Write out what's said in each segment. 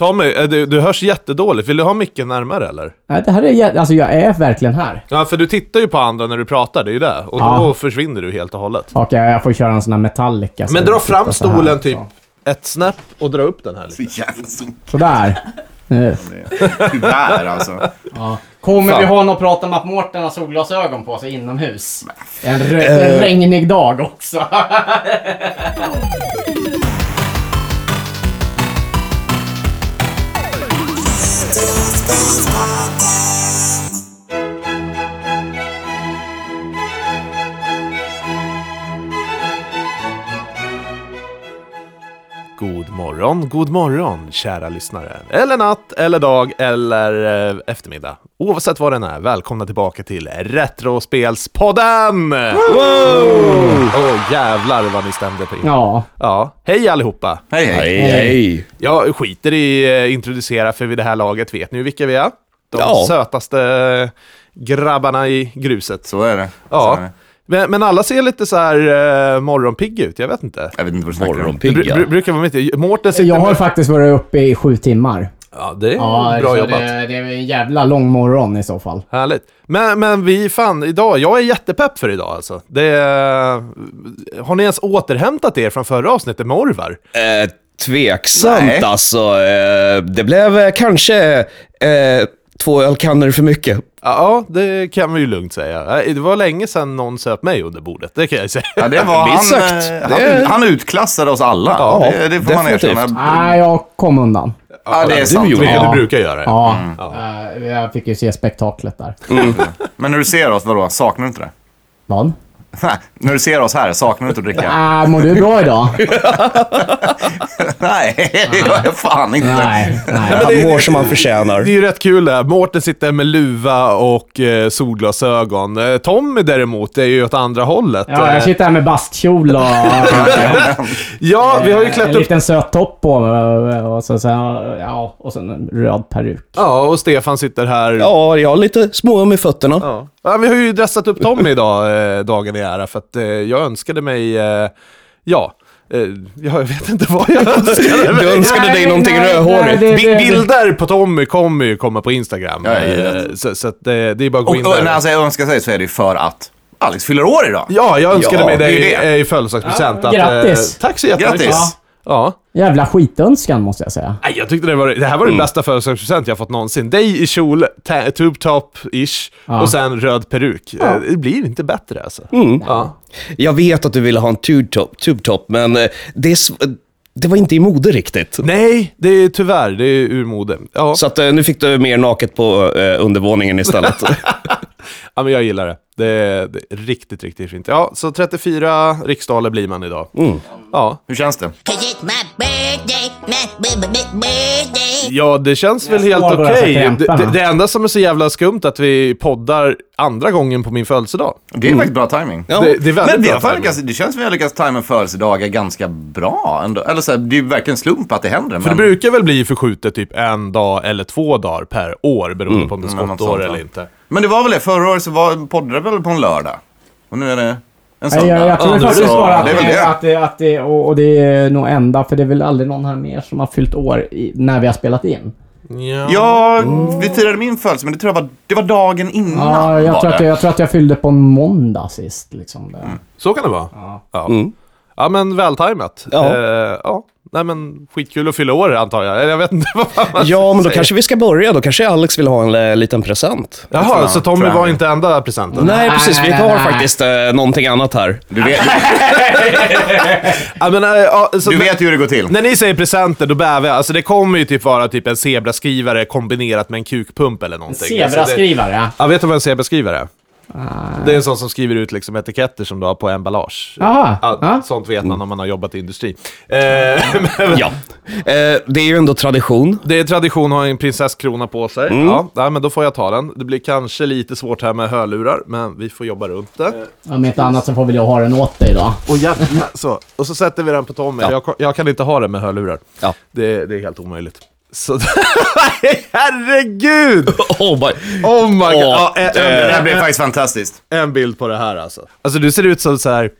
Tommy, eh, du, du hörs jättedåligt. Vill du ha micken närmare eller? Nej, det här är Alltså jag är verkligen här. Ja, för du tittar ju på andra när du pratar, det är ju det. Och Ja. då försvinner du helt och hållet. Okej, jag får köra en sån här Metallica. så Men dra fram så här, stolen typ så. ett snäpp och dra upp den här lite. Så jävla så Sådär. Nu. tyvärr alltså. Ja. Kommer Fan. vi ha något att prata om att Mårten har solglasögon på sig inomhus? En re- regnig dag också. Baby, God morgon, god morgon, kära lyssnare. Eller natt, eller dag, eller eh, eftermiddag. Oavsett vad den är, välkomna tillbaka till Retrospelspodden! Wow! Åh jävlar vad ni stämde på in. Ja. Ja, hej allihopa! Hej hej. Hej. Jag skiter i uh, introducera, för vid det här laget vet ni ju vilka vi är. De Ja. sötaste eh, grabbarna i gruset. Så är det. Så Ja. är det. Men, men alla ser lite så här uh, morgonpigga ut, jag vet inte. Jag vet inte vad du snackar om. Det bru- Morgonpigga. bru- brukar vara mitt. Mårten sitter Jag har med... faktiskt varit uppe i sju timmar. Ja, det är Ja, bra så jobbat. Det, det är en jävla lång morgon i så fall. Härligt. Men, men vi, fan, idag, jag är jättepepp för idag alltså. Det är, har ni ens återhämtat er från förra avsnittet med Orvar? Eh, tveksamt Nej. alltså. Eh, det blev eh, kanske eh, två ölkannor för mycket. Ja, det kan vi ju lugnt säga. Det var länge sedan någon söp mig under bordet, det kan jag säga. Ja, det var han, eh, Det- han, han utklassade oss alla. Ja, det, det får man definitivt. erkänna. Nej, jag kom undan. Ja, det är du sant. gjorde Vilket Ja. du brukar göra. Ja, eh, jag fick ju se spektaklet där. Men när du ser oss, vadå? Saknar du inte det? Vad? När du ser oss här, saknar du inte att dricka? Äh, mår du bra idag? Nej, det gör jag fan inte. Nej, nej. Han mår som han förtjänar. Det är ju rätt kul det här. Mårten sitter med luva och eh, solglasögon. Eh, Tommy däremot är ju åt andra hållet. Ja, jag Eh, sitter här med bastkjol och... ja vi har ju klätt en upp... liten söt topp på mig och så, så, ja, och så en röd peruk. Ja, och Stefan sitter här. Ja, jag har lite små med fötterna. Ja. Ja, vi har ju dressat upp Tommy idag, eh, dagen i ära, för att eh, jag önskade mig, eh, ja, eh, jag vet inte vad jag önskade mig. Du önskade dig Nej, någonting nej, rödhårigt. nej, det- Bi- Bilder på Tommy kommer ju komma på Instagram. Ja, ja, Eh, så så att det, det är bara att gå Och, in och där. när han säger önskar sig så är det ju för att Alex fyller år idag. Ja, jag önskade Ja, mig det eh, i födelsedagspresent. Ja, att, eh, grattis. Tack så jättemycket. Grattis. Ja. Jävla skitönskan måste jag säga. Nej, jag tyckte det var, det här var Mm. den bästa födelsedagspresent jag fått någonsin. Dig i kjol, tube top-ish, Ja. och sen röd peruk. Eh, Det blir inte bättre alltså. Mm. Ja. Jag vet att du ville ha en tube top, tube top men eh, det, det var inte i mode riktigt. Nej, det är tyvärr, det är ur mode. Ja. Så att, eh, nu fick du mer naket på eh, undervåningen istället. ja, men jag gillar det. Det är, det är riktigt, riktigt fint. Ja, så 34 riksdaler blir man idag. Mm. Ja. Hur känns det? Ja, det känns väl helt okej. så Det, det, enda som är så jävla skumt är att vi poddar andra gången på min födelsedag. Det är faktiskt bra timing. Ja. Det, det är väldigt Men vi bra timing. lyckats, det känns som vi har lyckats tajma födelsedagar ganska bra ändå. Eller så här, det är ju verkligen slump att det händer. För det Men brukar väl bli förskjutet typ en dag eller två dagar per år beroende på om det är Mm, skottår eller inte. Men det var väl det, förra året så var, poddade det väl på en lördag. Och nu är det en Nej, söndag. jag, jag tror Ja, faktiskt bara att det är det, att det, att det och, och det är nog enda, för det är väl aldrig någon här mer som har fyllt år i, när vi har spelat in. Ja, vi firade min födelse, men det tror jag var, det var dagen innan. Ja, jag tror, att jag, jag tror att jag fyllde på en måndag sist. Liksom. Det. Så kan det vara. Ja. Ja, Mm. ja men vältajmat. Ja. Eh, ja. Nej men skitkul att fylla år antar jag. Eller jag vet inte vad fan man ja, men då säger. kanske vi ska börja. Då kanske Alex vill ha en eh, liten present. Jaha, så Tommy var inte enda presenten? Nej, precis. Vi har faktiskt eh, någonting annat här. Du vet, Ja, men, äh, ja, så du när, vet ju hur det går till. när ni säger presenter, då bävar jag. Alltså det kommer ju typ vara typ en zebraskrivare kombinerat med en kukpump eller någonting. Alltså, det, Zebraskrivare, ja, vet du vad en zebraskrivare är? Ja. Det är en sån som skriver ut liksom etiketter som du har på emballage. Jaha, Ja, ja. Sånt vet man om man har jobbat i industri. Eh, men, Ja. Eh, det är ju ändå tradition. Det är tradition att ha en prinsesskrona på sig. Ja, nej, men då får jag ta den. Det blir kanske lite svårt här med hörlurar, men vi får jobba runt det. Om inte annat så får väl jag ha den åt dig då. Och, jävla, så. och så sätter vi den på Tommy. Ja. Jag, jag kan inte ha den med hörlurar. Ja. Det, det är helt omöjligt. Så, herregud! Oh my. Oh my god! Åh, Ja, en, Det en, här blev faktiskt fantastiskt. en bild på det här alltså. Alltså du ser ut som så här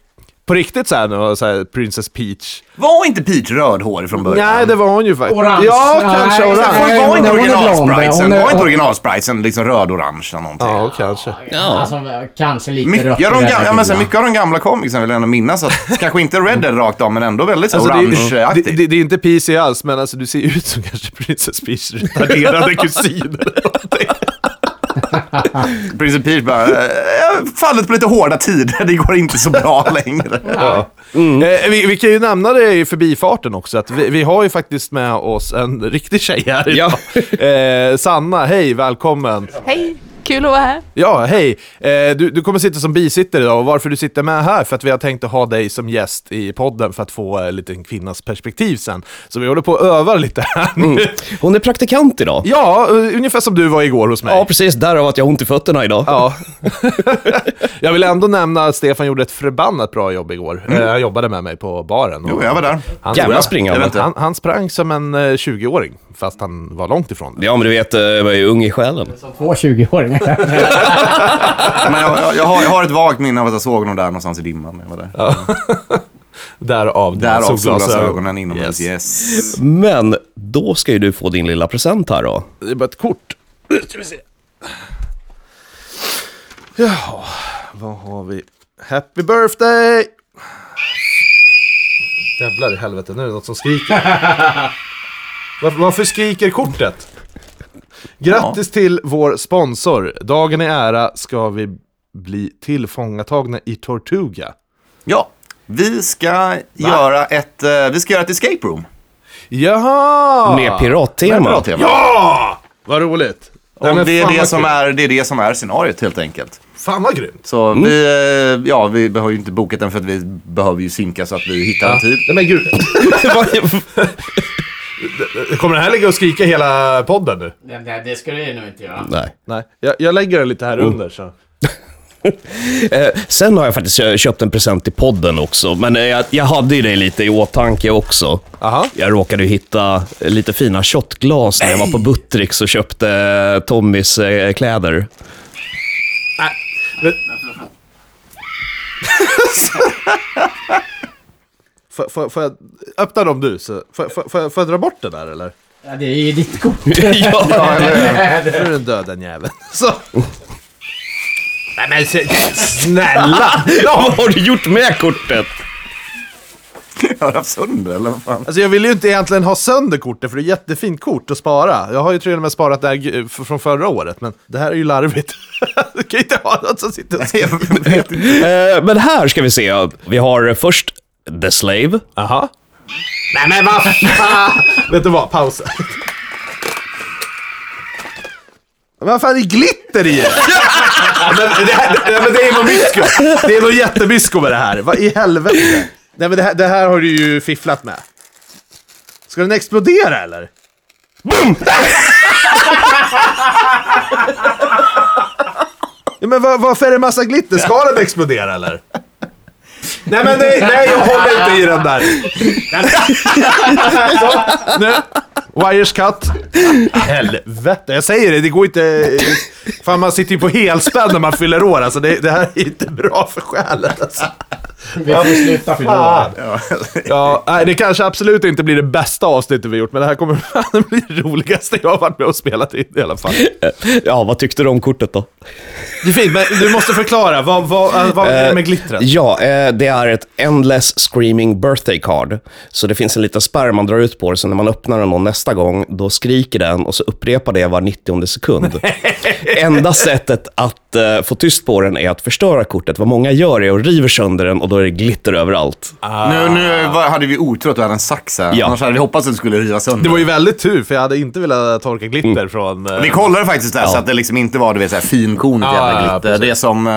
på riktigt så här, nu, så här Princess Peach. Var inte Peach rödhårig från början? Nej, det var hon ju faktiskt. Orange. Ja, Nej, kanske exakt. orange. Var, Nej, var inte hon originalspritesen, Hon var inte originalspritesen liksom röd-orange eller någonting? Ja, kanske. Ja. Alltså, kanske lite Mycket, rött. av de ja, men mycket av de gamla komiksen vill jag ändå minnas att, kanske inte Red Dead rakt av, men ändå väldigt så Alltså, det, det, det, det är inte PC alls, men alltså, du ser ut som kanske Princess Peach retarderade kusin någonting. Princess Peach bara, eh, jag har fallit på lite hårda tider, det går inte så bra längre. Eh, vi, vi kan ju nämna det i förbifarten också, att vi, vi har ju faktiskt med oss en riktig tjej här idag. Eh, Sanna, hej, välkommen. Hej, kul att vara här. Ja, hej. Eh, du, du kommer sitta som bisittare idag och varför du sitter med här? För att vi har tänkt att ha dig som gäst i podden för att få en liten kvinnas perspektiv sen. Så vi håller på att öva lite här nu. Hon är praktikant idag. Ja, eh, ungefär som du var igår hos mig. Ja, precis. Därav att jag har ont i fötterna idag. Ja. jag vill ändå nämna att Stefan gjorde ett förbannat bra jobb igår. Eh, han jobbade med mig på baren. och Jo, jag var där. Han, Jävla vet, han, han sprang som en eh, 20-åring, fast han var långt ifrån det. Ja, men du vet, eh, jag är ju ung i själen. Som två 20-åringar. Men jag, jag, jag, har, jag har ett vagt minne av att jag såg honom där någonstans i dimman när jag var där. Därav dina solglasögonen inomhus. Yes. Yes. Men då ska ju du få din lilla present här då. Det är bara ett kort. Nu ska vi se. Jaha, vad har vi? Happy birthday! Jävlar i helvete, nu är det något som skriker. varför, varför skriker kortet? Grattis till vår sponsor. Dagen i ära ska vi bli tillfångatagna i Tortuga. Ja, vi ska göra ett, eh, vi ska göra ett escape room. Jaha! Med pirattema. Tema. Ja! Vad roligt! Nej, Och det, är det, som är, det är det som är scenariot helt enkelt. Fan vad grymt! Så vi, eh, ja, vi har ju inte bokat den för att vi behöver ju synka så att vi hittar en tid. Nej men gud. Kommer den här ligga och skrika hela podden nu? det, det skulle jag nog inte göra. Nej. Nej, jag, jag lägger den lite här under så. Eh, sen har jag faktiskt köpt en present till podden också, men eh, jag, jag hade ju det lite i åtanke också. Aha. Jag råkade ju hitta lite fina shotglas när jag var på Buttricks och köpte eh, Tommys eh, kläder. Nej. Men... får, får, får jag öppna dem du? Så, får, får, får, jag- får jag dra bort det där eller? Ja, det är ju ditt kort. ja, Nu är den död den jäveln. Så. Nej men se- snälla! vad har du gjort med kortet? Jag har haft sönder eller vad fan. Alltså jag vill ju inte egentligen ha sönder kortet för det är ett jättefint kort att spara. Jag har ju till och med sparat det här från förra året men det här är ju larvigt. du kan ju inte ha något som sitter och Jag vet inte. Eh, men här ska vi se. Vi har först The Slave. Aha. Nej men vad fan! Vet du vad, pausa. Men vad fan är glitter i? Ja, men det, här, det, men det är nog mysko. Det är nog jättemysko med det här. Vad i helvete? Nej men det här, det här har du ju fifflat med. Ska den explodera eller? Ja, men var, varför är det massa glitter? Ska den explodera eller? Nej men nej, nej jag håller inte i den där. Så, nu. Wires cut. Helvete, jag säger det, det går inte... Fan man sitter ju på helspänn när man fyller år alltså. Det, det här är inte bra för själen alltså. Vi får sluta för Fan. då. Ja, nej, det kanske absolut inte blir det bästa avsnittet vi gjort, men det här kommer fan bli det roligaste jag har varit med och spelat in i alla fall. Ja, vad tyckte du om kortet då? Det är fint, men du måste förklara. Vad, vad, vad är det med glittret? Ja, eh, det är ett Endless Screaming Birthday Card. Så det finns en liten spärr man drar ut på det, så när man öppnar den nästa gång, då skriker den och så upprepar det var 90 sekund. Enda sättet att eh, få tyst på den är att förstöra kortet. Vad många gör är att river sönder den och då är det glitter överallt. Nu, nu var, hade vi otur att du hade en sax här. Ja. Annars hade vi hoppats att du skulle riva sönder. Det var ju väldigt tur, för jag hade inte velat torka glitter från... eh, Vi kollade faktiskt där så att det liksom inte var du vet, så här, finkornigt Ja, jävla glitter. det som eh,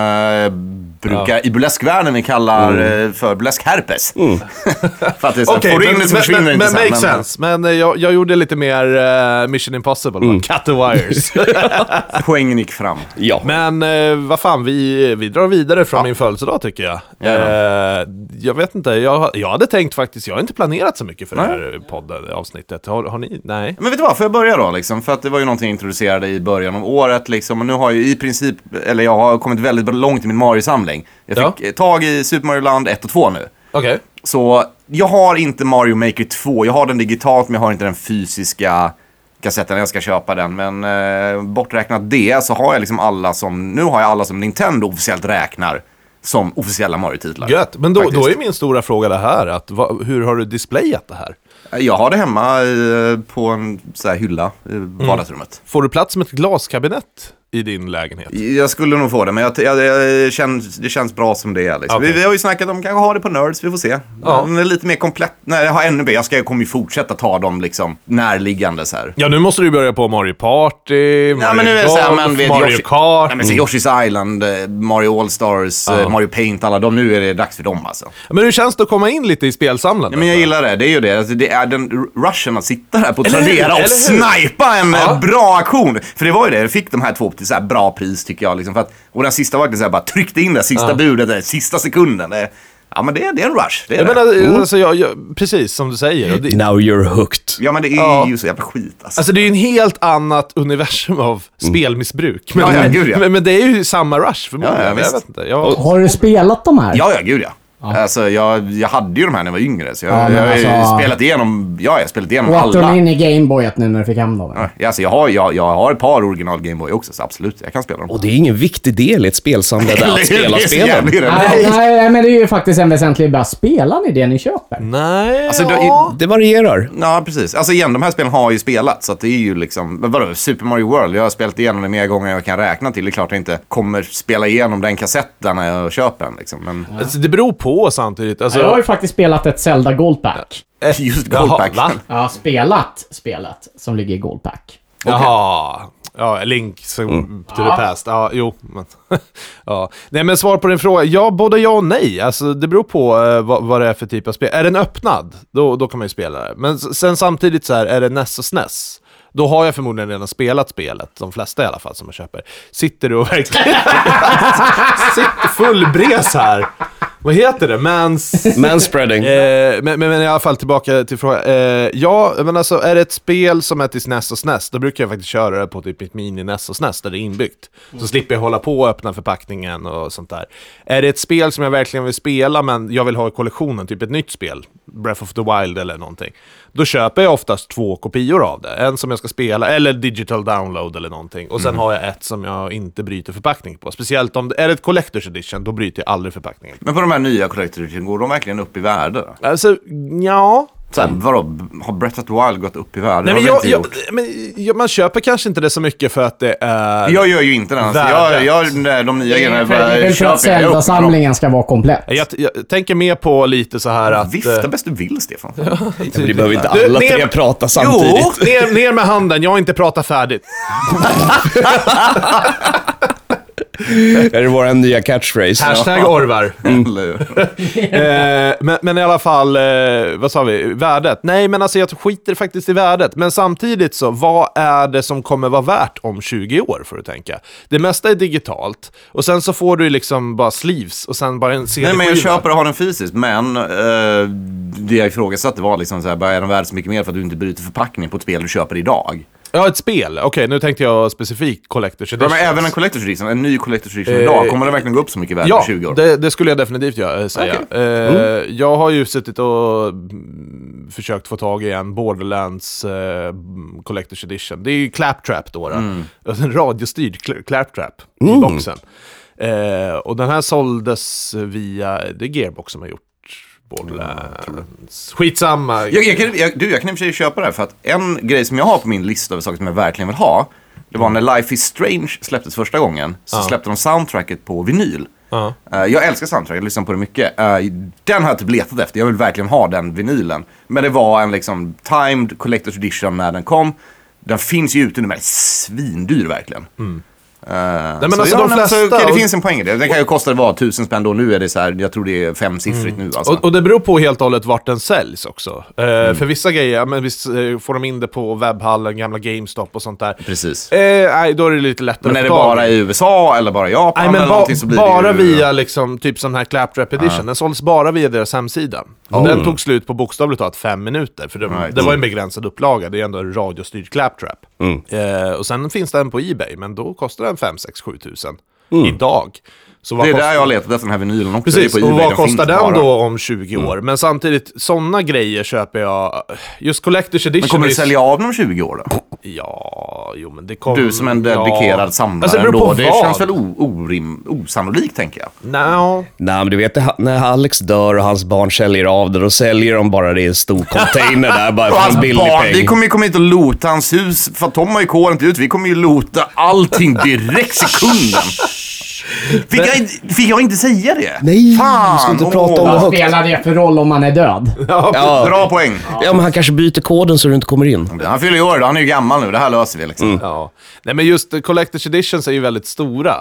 brukar i burleskvärlden vi kallar eh, för burleskherpes. för att det är så här, Okej, får du in det så försvinner men, inte men sen. makes men- sense. Men eh, jag, jag gjorde lite mer eh, Mission Impossible, mm. cut the wires. Poängen gick fram. Ja. men eh, vad fan, vi, vi drar vidare från min födelsedag tycker jag. Ja. Eh, jag vet inte, jag, jag hade tänkt faktiskt, jag har inte planerat så mycket för det här podden, avsnittet. Har, har ni? Nej. Men vet du vad, får jag börja då? Liksom? För att det var ju någonting jag introducerade i början av året. Liksom. Och nu har jag i princip, eller jag har kommit väldigt långt i min Mario-samling. Samling. Jag Ja. fick eh, tag i Super Mario Land 1 och 2 nu. Okej. Så jag har inte Mario Maker 2. Jag har den digitalt, men jag har inte den fysiska kassetten. Jag ska köpa den. Men eh, borträknat det så har jag liksom alla som, nu har jag alla som Nintendo officiellt räknar som officiella Mario-titlar. Gött. Men då, Faktiskt. då är min stora fråga det här, att, vad- hur har du displayat det här? Jag har det hemma eh, på en så här hylla i Mm. vardagsrummet. Får du plats med ett glaskabinett i din lägenhet? Jag skulle nog få det, men jag, jag, jag känns, det känns bra som det är. Liksom. Okej. Vi, vi har ju snackat om kanske ha det på Nerds, vi får se. Ja. Den är lite mer komplett. Nej, jag har ännu mer. Jag ska, jag kommer ju fortsätta ta dem liksom närliggande så här. Ja, nu måste du börja på Mario Party, Mario Ja, men nu är det så här, men vet, Mario Yoshi, Kart. Nej, men så Yoshi's Island, eh, Mario All-Stars, eh, Ja. Mario Paint, alla de. Nu är det dags för dem alltså. Men hur känns det att komma in lite i spelsamlandet? Ja, men jag gillar det, det är ju det. Alltså, det är den rushen att sitta här på? Tradera och snipa en Ja. eh, bra aktion. För det var ju det, jag fick de här två till så här bra pris tycker jag. Liksom, för att, och den sista var verkligen så här, bara tryckte in det sista Ja. budet, där, sista sekunden. Det, ja men det, det är en rush. Det är Jag det. menar, alltså, jag, jag, precis som du säger. Det, Now you're hooked. Ja men det är Ja. ju så jävla skit alltså. Alltså det är ju en helt annat universum av spelmissbruk. Men, Ja, ja, gud, ja. men, men det är ju samma rush förmodligen. Ja, ja, jag vet inte. Jag, Har du spelat de här? Ja, ja, gud ja. Alltså, jag, jag hade ju de här när jag var yngre, så jag, Ja, jag har alltså- spelat igenom, ja, jag har spelat igenom Och att de alla. in i Gameboyet nu när du fick hem dem? Ja, alltså, jag, har, jag, jag har ett par original Gameboy också, så absolut, jag kan spela dem. Och det är ingen viktig del i ett spelsamlande att spela spelen. Nej, nej, men det är ju faktiskt en väsentlig bra. Spelar ni det ni köper? nej, Alltså, ja. Det varierar. Ja, precis. Alltså igen, de här spelen har jag ju spelat, så att det är ju liksom, men vadå, Super Mario World, jag har spelat igenom det mer gånger än jag kan räkna till. Det är klart jag inte kommer spela igenom den kassetten när jag köper den liksom. Men Alltså, det beror på samtidigt. Alltså, Jag har ju faktiskt spelat ett Zelda Goldpack. just Jaha, Goldpack. Jag har spelat spelet som ligger i Goldpack. Jaha. Ja, Link so, to the past. Ja, jo. Men, ja. Nej, men svar på din fråga. Ja, både ja och nej. Alltså, det beror på eh, vad, vad det är för typ av spel. Är den öppnad, då, då kan man ju spela det. Men sen samtidigt så här, är det NES och SNES, då har jag förmodligen redan spelat spelet. De flesta i alla fall som jag köper. Sitter du och verkligen... sitter full bres här. Vad heter det? Mans... Manspreading. Eh, men, men, men i alla fall tillbaka till frågan. Eh, ja, men alltså är det ett spel som är till SNES och SNES, då brukar jag faktiskt köra det på typ mitt mini-NES och SNES där det är inbyggt. Så slipper jag hålla på och öppna förpackningen och sånt där. Är det ett spel som jag verkligen vill spela, men jag vill ha i kollektionen, typ ett nytt spel, Breath of the Wild eller någonting, då köper jag oftast två kopior av det. En som jag ska spela, eller digital download eller någonting. Och sen har jag ett som jag inte bryter förpackning på. Speciellt om det är ett Collector's Edition, då bryter jag aldrig förpackningen. Men på de här nya Collector Edition, går de verkligen upp i värde? Alltså, ja... Så här, vadå, har Breath of the Wild gått upp i värde? Nej, Det men jag, det jag, men jag, man köper kanske inte det så mycket för att det är... Jag gör ju inte den. Alltså. Jag, jag, nej, de nya grejerna, jag Det är bara för att köper. jag öppnar dem. Zelda-samlingen ska vara komplett. Jag, jag tänker mer på lite så här att... Vifta eh, bäst du vill, Stefan. Vi behöver inte Du, alla ner- tre prata Jo, samtidigt. ner, ner med handen, jag har inte pratat färdigt. Är det vår nya catchphrase? Hashtag orvar. Hur? eh, men, men i alla fall, eh, vad sa vi? Värdet? Nej, men alltså jag skiter faktiskt i värdet. Men samtidigt så, vad är det som kommer vara värt om 20 år, får du tänka? Det mesta är digitalt. Och sen så får du liksom bara sleeves och sen bara en CD-skiva. Nej, men jag köper och har den fysiskt, men eh, det jag ifrågasatte var liksom så här, bara, är den värd så mycket mer för att du inte bryter förpackning på ett spel du köper idag? Ja, ett spel. Okej, nu tänkte jag specifikt Collector's Edition. Ja, men även en Collector's Edition, en ny Collector's Edition idag, kommer den verkligen gå upp så mycket i värde Ja, om 20 år? det, det skulle jag definitivt göra, äh, säga. Okej. Eh, Jag har ju suttit och mm, försökt få tag i en Borderlands eh, Collector's Edition. Det är ju Claptrap då. då. Alltså En radiostyrd cl- Claptrap i boxen. Eh, och den här såldes via, det är Gearbox som har gjort Borderlands. Skitsamma. Jag, jag, kan, jag, du, jag kan i och för sig köpa det här, för att en grej som jag har på min lista över saker som jag verkligen vill ha, det var när Life is Strange släpptes första gången, så Ja. släppte de soundtracket på vinyl. Ja. Eh, jag älskar soundtrack, jag lyssnar på det mycket. Eh, den har jag typ letat efter, jag vill verkligen ha den vinylen. Men det var en liksom timed collector's edition när den kom. Den finns ju ute nu men är svindyr verkligen. Eh, men så alltså de alltså, flesta- okej, det finns en poäng i det. Den kan ju kosta vad, tusen spänn då. Nu är det så här, jag tror det är femsiffrigt nu alltså. Och, och det beror på helt och hållet vart den säljs också. Eh, Mm. För vissa grejer, men visst eh, får de in det på webbhallen, gamla GameStop och sånt där. Precis. Nej, då är det lite lättare Men är det bara i USA eller bara i Japan Nej, men eller ba någonting så blir bara det ju... via liksom, typ sån här Claptrap Edition. Den såldes bara via deras hemsida. Och Den tog slut på bokstavligt talat fem minuter, för det, Right. det var en begränsad upplaga. Det är ändå en radiostyrd Claptrap. Mm. Eh, och sen finns den på Ebay, men då kostar den 5 6 7 tusen. idag. Så vad Det är kostar- där jag har letat efter den här vinylen också. Precis, och eBay, vad den kostar den bara. då om 20 år? Men samtidigt, sådana grejer köper jag. Just Collector's Edition. Men kommer du sälja av dem om 20 år då? Ja, jo men det kommer... Du som en dedikerad ja. samlare Alltså, det ändå. Det känns väl orim, osannolikt tänker jag. No. Nej, men du vet när Alex dör och hans barn säljer av det, då säljer de bara det i en stor container där bara för en billig barn, peng. vi kommer ju komma hit och lota hans hus. För Tom har ju koden inte ut. Vi kommer ju lota allting direkt sekunden. Fick jag, inte- fick jag inte säga det? Nej, Fan, du ska inte åh. prata om det Vad spelar det för roll om man är död? Ja. Bra poäng. ja, men han kanske byter koden så du inte kommer in. Han fyller ju år då. Han är ju gammal nu. Det här löser vi liksom. Ja. Nej men just Collector's Editions är ju väldigt stora.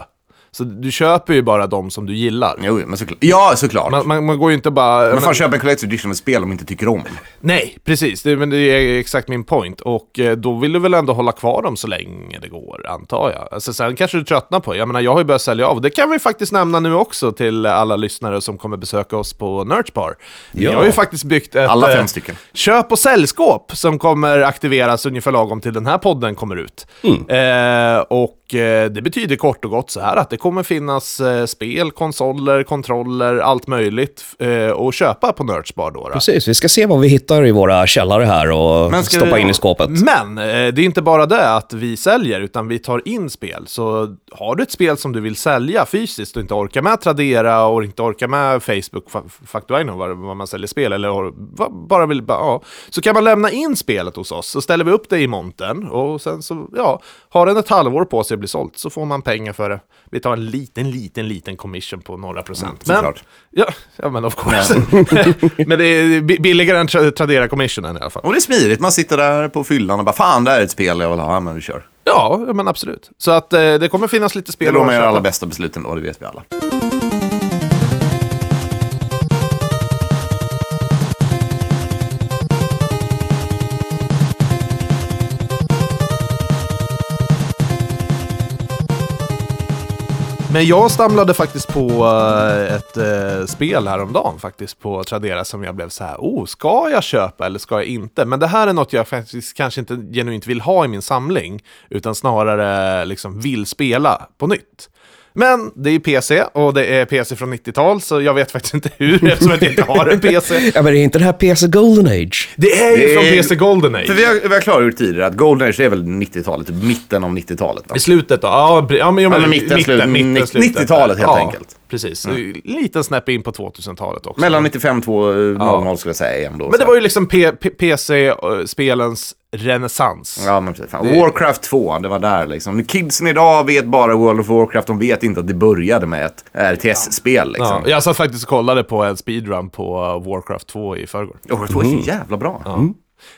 Så du köper ju bara de som du gillar. Jo, men såklart. Ja, såklart. Man, man, man går ju inte bara... men fan köpa en Collector's Edition med spel de inte tycker om. Nej, precis. Det, men det är exakt min point. Och eh, då vill du väl ändå hålla kvar dem så länge det går, antar jag. Alltså, sen kanske du tröttnar på Jag menar, jag har ju börjat sälja av. Det kan vi faktiskt nämna nu också till alla lyssnare som kommer besöka oss på Nerdspar. Ja. har ju faktiskt byggt ett Alla fem eh, stycken. köp och säljskåp som kommer aktiveras ungefär lagom till den här podden kommer ut. Eh, och eh, det betyder kort och gott så här att det kommer finnas eh, spel, konsoler, kontroller, allt möjligt eh, att köpa på Nerdspar då. då. Precis, vi ska se vad vi hittar i våra källare här och stoppa in i skåpet. Men det är inte bara det att vi säljer, utan vi tar in spel. Så har du ett spel som du vill sälja fysiskt och inte orkar med Tradera och inte orkar med Facebook, fa- Factorino, vad, vad man säljer spel, eller bara vill, bara, ja, så kan man lämna in spelet hos oss. Så ställer vi upp det i montern och sen så, ja, har den ett halvår på sig att bli sålt så får man pengar för det. Vi tar en liten, liten, liten commission på några procent. men, såklart. ja, ja, men of course. men det är bi- billigare än tra- Tradera commissionen i alla fall. Och det är smidigt. Man sitter där på fyllan och bara fan, det här är ett spel jag vill ha. Men vi kör. Ja, men absolut. Så att eh, det kommer finnas lite Det spel är man gör köpa. alla bästa besluten då, det vet vi alla. Men jag stamlade faktiskt på eh, ett eh, spel häromdagen faktiskt på Tradera som jag blev så här, oh, ska jag köpa eller ska jag inte? Men det här är något jag faktiskt kanske inte genuint vill ha i min samling, utan snarare liksom vill spela på nytt. Men det är PC och det är PC från 90-tal, så jag vet faktiskt inte hur eftersom jag inte har en PC. Ja, men är inte det här PC Golden Age? Det är ju Det är- från PC Golden Age. För vi har, vi har klargjort tidigare att Golden Age är väl 90-talet, typ mitten av 90-talet va? I slutet då? Ja, ja men, ja, men men mitten, slut- nitt- slutet. 90-talet helt ja, enkelt. Precis. Liten snäpp in på 2000-talet också. Mellan 95 och 00 skulle jag säga ändå. Men det var ju liksom P- P- PC-spelens renässans. Ja, men precis. Fan. Warcraft 2, det var där liksom. Kidsen idag vet bara World of Warcraft, de vet inte att det började med ett RTS-spel liksom. Ja, jag satt faktiskt och kollade på en speedrun på Warcraft 2 i förrgår. Warcraft 2 är så jävla bra.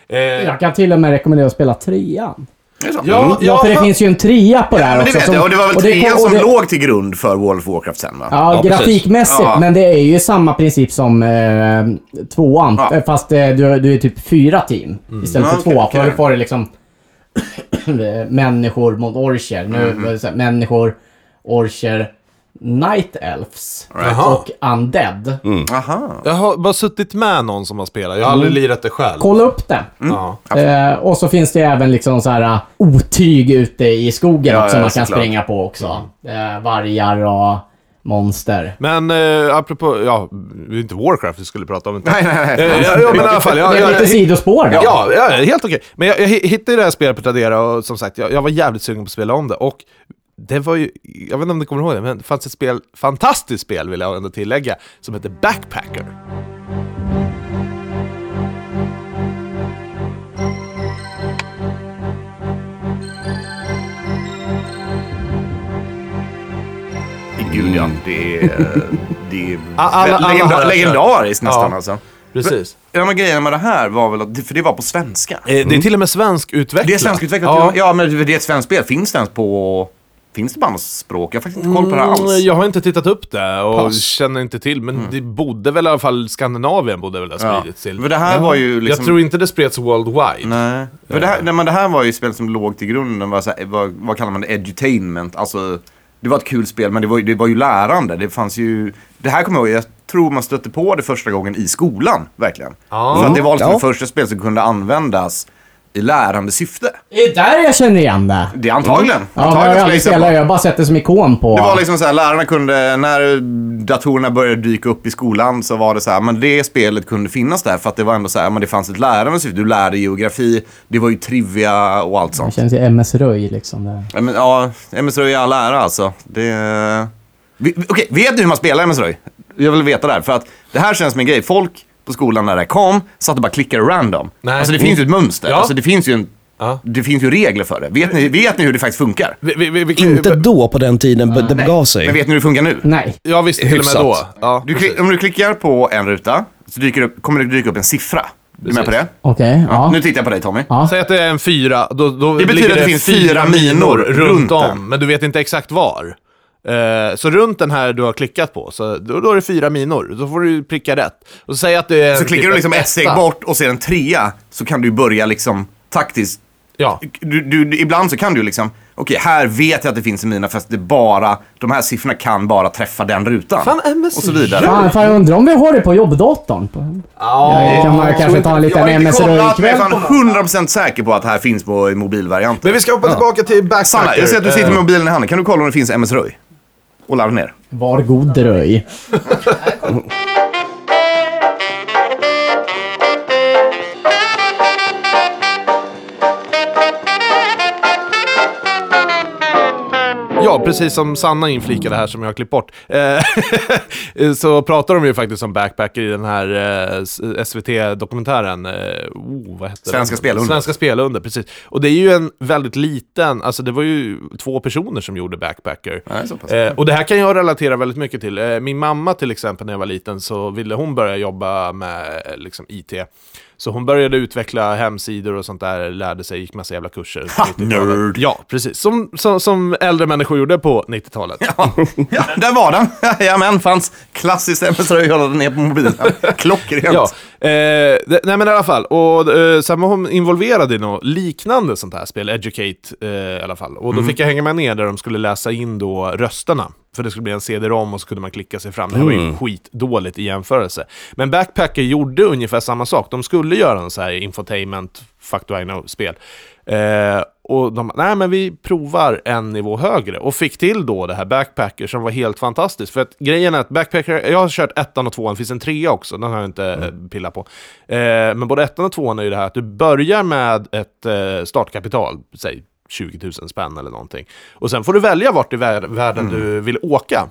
Eh, Jag kan till och med rekommendera att spela trean. Det. Ja, Mm. Ja, för det finns ju en trea på det Ja, här det också. vet som- jag. Och det var väl det trean och som det- låg till grund för World of Warcraft sen va? Ja, Ja, grafikmässigt, Ja. men det är ju samma princip som eh, tvåan. Ja. eh, Fast eh, du, du är typ fyra team istället Ja, för okej, två. okej. För då får du liksom människor mot orcher. Nu Mm. det människor, orcher, night elves Jaha. och undead. Aha. jag har bara suttit med någon som har spelat. Jag har aldrig lirat det själv. Kolla upp det. Ja. Eh, och så finns det ju även liksom så här uh, otyg ute i skogen Ja, också ja, man kan såklart. springa på också. Eh, vargar och monster. Men eh, apropå, ja, det är inte Warcraft vi skulle prata om. Inte. Nej, nej, nej. Eh, ja, ja, men i alla fall. Jag, det är jag, lite jag, sidospår då. Ja, ja, helt okej. Men jag, jag hi- hittade det här spelet på Tradera och som sagt, jag, jag var jävligt sugen på att spela om det. Och det var ju, jag vet inte om ni kommer ihåg det, men det fanns ett spel, fantastiskt spel vill jag ändå tillägga, som heter Backpacker. Gud ja, det är, det är Alla- alla legenda- legendariskt nästan Ja. alltså. Precis. Ja men grejen med det här var väl att, för det var på svenska. Eh, Det är till och med svensk utvecklat. Det är svenskutvecklat, ja. ja men det är ett svenskt spel. Finns det ens på... Finns det på andra språk? Jag har faktiskt inte koll på det Mm, alls. Jag har inte tittat upp det och Pass. känner inte till, men det borde väl i alla fall Skandinavien borde väl ha Ja. spridits till. För det här var ju liksom... Jag tror inte det spreds worldwide. Nej. För det här, nej, men det här var ju spel som låg till grunden, var så här, vad, vad kallar man det, edutainment. Alltså, det var ett kul spel men det var, ju- det var ju lärande. Det fanns ju, det här kommer jag ihåg, jag tror man stötte på det första gången i skolan, verkligen. Ja. För att det var liksom Ja. det första spel som kunde användas i lärande syfte. Det är där jag känner igen det. Det är antagligen. Ja, men jag antagligen har aldrig på. spelat, jag har bara sett det som ikon på... Det var liksom så här, lärarna kunde, när datorerna började dyka upp i skolan så var det så här, men det spelet kunde finnas där för att det var ändå så här, men det fanns ett lärande syfte. Du lärde geografi, det var ju trivia och allt Det sånt. känns ju MS Röj liksom. Där. Ja, men, ja, MS Röj i all ära alltså. Det... Okej, vet du hur man spelar MS Röj? Jag vill veta det här, för att det här känns som en grej. Folk på skolan när det kom satt och bara klickade random. Nej. Alltså det finns ju ett mönster. Ja. Alltså det finns ju en... Ja. Det finns ju regler för det. Vet ni, vet ni hur det faktiskt funkar? Vi, vi, vi, vi, Inte då på den tiden be- det begav sig. Men vet ni hur det funkar nu? Nej. Jag visste till och med då. Ja, Du, klick- om du klickar på en ruta så dyker det upp, kommer det dyka upp en siffra. Du är med på det? Okej, ja. Nu tittar jag på dig Tommy. Ja. Säg att det är en fyra, då, då Det betyder att det finns fyra minor runt om, men du vet inte exakt var. Eh, så runt den här du har klickat på, så då, då är det fyra minor. Då får du pricka rätt. Och så säg att det är... Så klickar typ du liksom ett steg bort och ser en trea så kan du börja liksom taktiskt. Ja. Du, du, ibland så kan du liksom, okej här vet jag att det finns en mina fast det bara, de här siffrorna kan bara träffa den rutan. Fan, MS och så vidare. Fan, fan, jag undrar om vi har det på jobbdatorn. På... Ja, kan man kanske ta en Jag liten har inte MS kollat, men jag är fan 100% säker på att det här finns på mobilvarianten. Men vi ska hoppa tillbaka till Backpacker. Sanna, jag ser att du sitter med Eh, mobilen i handen. Kan du kolla om det finns MS Röj? Och ladda ner. Var god dröj. Ja, precis som Sanna inflikade här som jag har klippt bort. Eh, så pratar de ju faktiskt om Backpacker i den här eh, SVT-dokumentären. Eh, oh, vad hette Svenska? Spelunder. Svenska Spelunder, precis. Och det är ju en väldigt liten, alltså det var ju två personer som gjorde Backpacker. Nej, och det här kan jag relatera väldigt mycket till. Min mamma till exempel när jag var liten så ville hon börja jobba med liksom, IT. Så hon började utveckla hemsidor och sånt där, lärde sig, gick massa jävla kurser. 90-talet. nerd. Ja, precis. Som, som, som äldre människor gjorde på 90-talet. Ja, ja, där var den. Jajamän, fanns klassiskt MS Röj jag laddade ner på mobilen. Klockrent. Ja, eh, det, nej men i alla fall. Och eh, sen var hon involverad i något liknande sånt här spel, Educate eh, i alla fall. Och då fick jag hänga med ner där de skulle läsa in då rösterna. För det skulle bli en CD-ROM och så kunde man klicka sig fram. Det här var ju skitdåligt i jämförelse. Men Backpacker gjorde ungefär samma sak. De skulle göra en så här infotainment, fuck do I know-spel. Eh, och de nej men vi provar en nivå högre. Och fick till då det här Backpacker som var helt fantastiskt. För att grejen är att Backpacker, jag har kört ettan och tvåan, det finns en trea också, den har jag inte mm. pillat på. Eh, men både ettan och tvåan är ju det här att du börjar med ett eh, startkapital, säg 20 000 spänn eller någonting. Och sen får du välja vart i vär- världen du vill åka.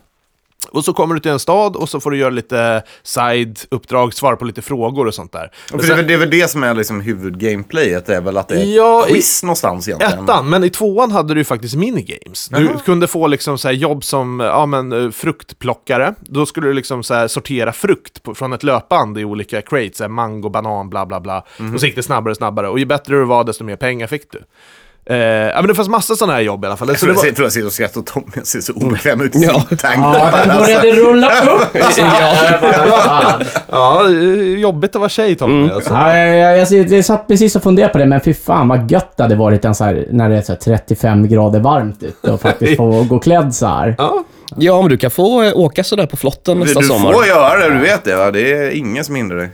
Och så kommer du till en stad och så får du göra lite side-uppdrag, svara på lite frågor och sånt där. För det, är väl, det är väl det som är liksom huvudgameplayet, är väl att det är Ja, ett i- quiz någonstans egentligen. Ettan, men i tvåan hade du ju faktiskt minigames. Du kunde få liksom så jobb som ja, men, eh, fruktplockare. Då skulle du liksom så sortera frukt på, från ett löpband i olika crates, så mango, banan, bla bla bla. Och så gick det snabbare och snabbare. Och ju bättre du var, desto mer pengar fick du. Eh, ja, men det fanns massa sådana här jobb i alla fall. Jag Så tror det jag, var, ser- tror jag sitter och skrattar åt Tommy, jag ser så obekväm ut i Ja. sin tank. Ja, den började rulla upp alltså. ja. ja, jobbigt att vara tjej Tommy. Alltså. Ja, jag, jag, jag, jag satt precis och funderade på det, men fy fan vad gött det hade varit en så här, när det är så här 35 grader varmt ute och faktiskt få gå klädd så här. Ja. Ja, men du kan få eh, åka sådär på flotten Du, nästa du sommar. får göra det, du vet det. Va? Det är ingen som hindrar dig.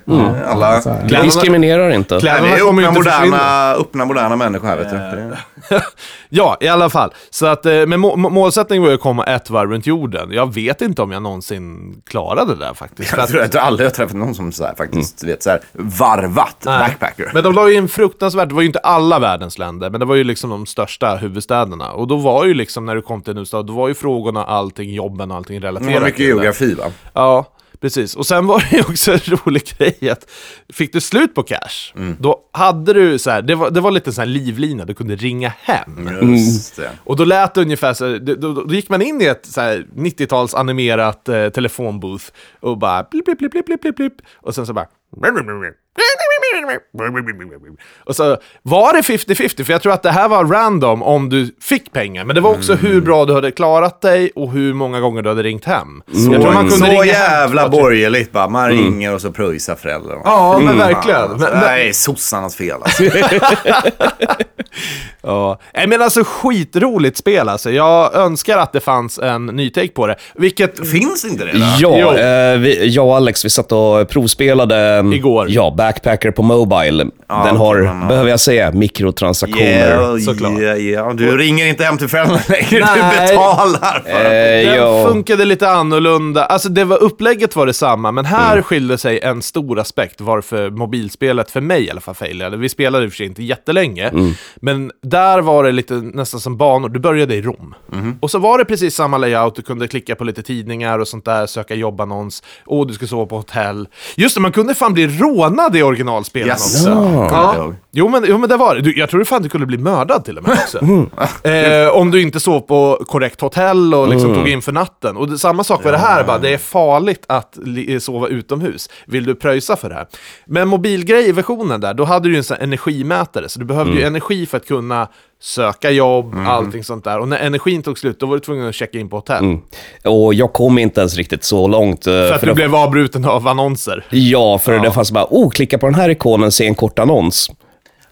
Alla... Så här. Vi diskriminerar inte. Nej, Kläderna vi är kommer ju öppna inte moderna, öppna moderna människor här, vet du. Det- Ja, i alla fall. Så att, eh, men må, må- målsättningen var ju att komma ett varv runt jorden. Jag vet inte om jag någonsin klarade det där faktiskt. Jag tror att jag aldrig har träffat någon som så här, faktiskt vet, så här, varvat Nej. backpacker. Men de la ju in fruktansvärt, det var ju inte alla världens länder, men det var ju liksom de största huvudstäderna. Och då var ju liksom, när du kom till en stad, då var ju frågorna allting, jobben och allting Det relaterat var mycket det. geografi va? Ja, precis. Och sen var det också en rolig grej att fick du slut på cash, Mm. då hade du så här, det var, det var lite så här livlina, du kunde ringa hem. Det. Och då lät det ungefär så, då, då, då gick man in i ett så här 90-tals animerat eh, telefonbooth och bara blip, blip, blip, blip, blip, blip, blip. Och sen så bara... Och så var det 50-50, för jag tror att det här var random om du fick pengar. Men det var också hur bra du hade klarat dig och hur många gånger du hade ringt hem. jag tror man kunde Så ringa hem jävla tre- borgerligt bara. Man ringer och så pröjsar föräldrarna. Ja, men verkligen. Fan, alltså. Men- men- Nej, sossarnas fel alltså. Ja, Nej, men alltså skitroligt spel alltså. Jag önskar att det fanns en ny take på det. Vilket... Finns inte det? Då? Ja, eh, vi, jag och Alex vi satt och provspelade ehm, Igår. Ja, Backpacker på Mobile. den har, den har- behöver jag säga, mikrotransaktioner. Yeah, såklart. yeah, yeah. Du ringer inte hem till föräldrarna längre, du Nej. betalar. för det. Eh, Den ja. funkade lite annorlunda. Alltså det var, upplägget var detsamma, men här skilde sig en stor aspekt varför mobilspelet, för mig i alla fall, failade. Vi spelade i och för sig inte jättelänge, men där var det lite nästan som banor. Du började i Rom. Och så var det precis samma layout, du kunde klicka på lite tidningar och sånt där, söka jobbannons. Och du skulle sova på hotell. Just det, man kunde fan bli rånad i originalspelen Yes. också. Ja. ihåg. Jo men, jo men det var det. Du, jag tror fan du kunde bli mördad till och med också. eh, om du inte sov på korrekt hotell och liksom tog in för natten. Och det, samma sak med det här, bara, det är farligt att li, sova utomhus. Vill du pröjsa för det här? Men mobilgrej i versionen där, då hade du ju en sån energimätare. Så du behövde ju energi för att kunna söka jobb, allting sånt där. Och när energin tog slut, då var du tvungen att checka in på hotell. Och jag kom inte ens riktigt så långt. eh, För att du det- blev avbruten av annonser. Ja, för det fanns bara, oh, klicka på den här ikonen, se en kort annons.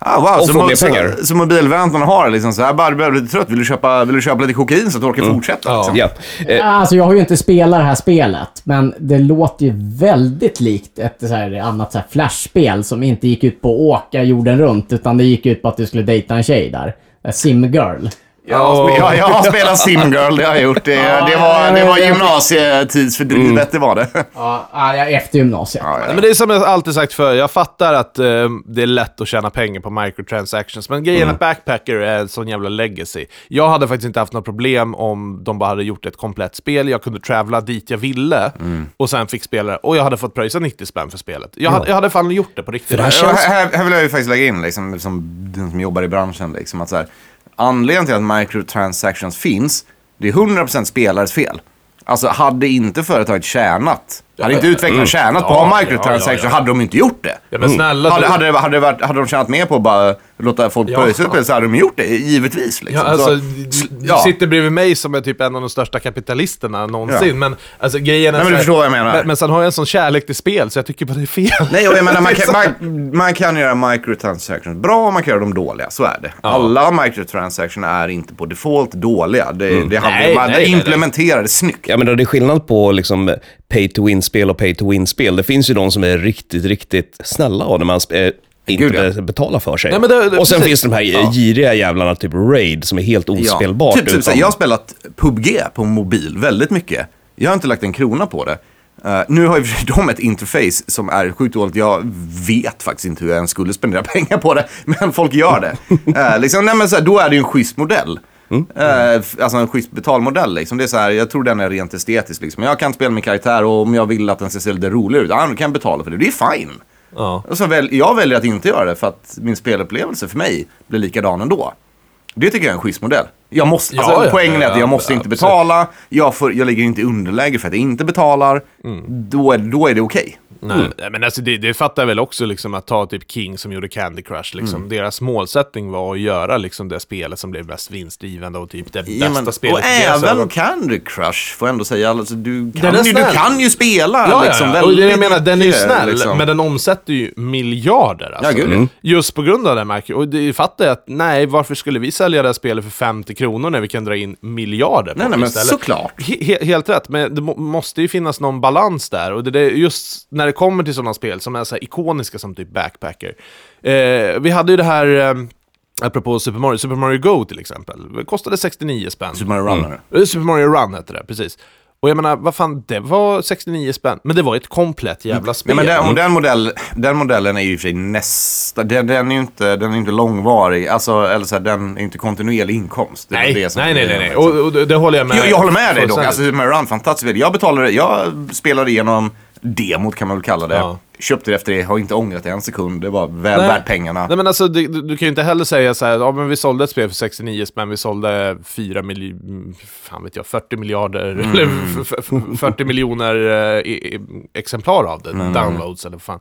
Ah, wow, Och så, få mo- mer så, pengar. så mobilväntarna har liksom så här, bara du blir lite trött, vill du köpa, vill du köpa lite kokain så att du orkar fortsätta? Liksom? Ja. Eh, Alltså jag har ju inte spelat det här spelet, men det låter ju väldigt likt ett så här annat så här flashspel som inte gick ut på att åka jorden runt, utan det gick ut på att du skulle dejta en tjej där. A Simgirl. Jag, har, spe- ja, jag har spelat Simgirl, det har jag gjort. Det, det var, det var gymnasietidsfördrivet, det var det. Ja, jag- efter gymnasiet. Ja, ja. men det är som jag alltid sagt för jag fattar att eh, det är lätt att tjäna pengar på microtransactions, men grejen att Backpacker är en sån jävla legacy. Jag hade faktiskt inte haft något problem om de bara hade gjort ett komplett spel, jag kunde travla dit jag ville och sen fick spela och jag hade fått pröjsa 90 spänn för spelet. Jag, hade, jag hade fan gjort det på riktigt. det här känns- här, här vill jag ju faktiskt lägga in, liksom, som den som jobbar i branschen, liksom, att så här, anledningen till att microtransactions finns, det är 100% spelares fel. Alltså hade inte företaget tjänat, hade inte utvecklarna tjänat på att ha Ja, microtransactions, ja, ja, ja. hade de inte gjort det. Ja, men snälla, Hade, hade, det- hade, det varit, hade de tjänat mer på att bara låta folk Ja. pröjsa ut så hade de gjort det, givetvis. Liksom. Ja, alltså, så, du, du ja. sitter bredvid mig som är typ en av de största kapitalisterna någonsin, Ja. men alltså grejen är Nej, men så du här- förstår vad jag menar. Men, men sen har jag en sån kärlek till spel, så jag tycker bara det är fel. Nej, och jag menar, man kan, man, man kan göra microtransactions bra och man kan göra dem dåliga, så är det. Alla microtransactions är inte på default dåliga. Det, det handlar Nej, om att nej, nej, implementera det snyggt. Ja, men det är skillnad på liksom pay to win-spel och pay to win-spel. Det finns ju de som är riktigt, riktigt snälla och när man eh, inte Gud, ja. be- betalar för sig. Nej, det- det- och sen precis. finns det de här giriga jävlarna, typ Raid, som är helt ospelbart. Typ, typ, utan- jag har spelat PubG på mobil väldigt mycket. Jag har inte lagt en krona på det. Eh, nu har ju de ett interface som är sjukt dåligt. Jag vet faktiskt inte hur jag ens skulle spendera pengar på det, men folk gör det. Eh, liksom, nej, men, såhär, då är det ju en schysst modell. Eh, f- alltså en schysst betalmodell. Liksom. Det är så här, jag tror den är rent estetisk. Liksom. Jag kan spela min karaktär och om jag vill att den ska se lite roligare ut, ja, då kan jag betala för det. Det är fine. Ja. Så väl, jag väljer att inte göra det för att min spelupplevelse för mig blir likadan ändå. Det tycker jag är en schysst modell. Jag måste, Ja, alltså, ja, poängen är att jag ja, måste inte betala, jag, får, jag ligger inte i underläge för att jag inte betalar. Då, är, då är det okej. Nej, nej, men alltså det, det fattar jag väl också, liksom, att ta typ King som gjorde Candy Crush. Liksom. Deras målsättning var att göra liksom, det spelet som blev mest vinstdrivande och typ det Ja, bästa men- spelet. och även ögon. Candy Crush får jag ändå säga. Alltså, du, kan ju, du kan ju spela Ja, liksom, ja, ja. Och det jag menar, den är ju snäll, liksom. men den omsätter ju miljarder. Alltså. Ja, gud, mm. Just på grund av det märker Och det fattar jag att, nej, varför skulle vi sälja det här spelet för 50 kronor när vi kan dra in miljarder på Nej, det nej, men istället? såklart. He- he- helt rätt, men det må- måste ju finnas någon balans där. Och det är just när det kommer till sådana spel som är så ikoniska som typ Backpacker. Eh, vi hade ju det här, eh, apropå Super Mario, Super Mario Go till exempel. Det kostade 69 spänn. Super Mario Runner. Eh, Super Mario Run hette det, precis. Och jag menar, vad fan, det var 69 spänn, men det var ett komplett jävla spel. Nej, men den, den, modell, den modellen är ju i för sig nästa, den, den är ju inte, den är inte långvarig, alltså, eller så här, den är inte kontinuerlig inkomst. Det nej, det nej, nej, nej, nej. liksom. Och, och det, håller jag med Jag, jag håller med dig dock. Alltså, Mario Run, fantastiskt. Jag betalade, jag spelade igenom demot kan man väl kalla det. Ja. Köpte det efter det, har inte ångrat det en sekund. Det var väl Nej. värt pengarna. Nej men alltså, du, du kan ju inte heller säga så här, ja men vi sålde ett spel för 69 spänn, vi sålde 4 miljoner, fan vet jag, 40 miljarder, Mm. eller f- f- 40 miljoner eh, exemplar av det, downloads eller vad fan.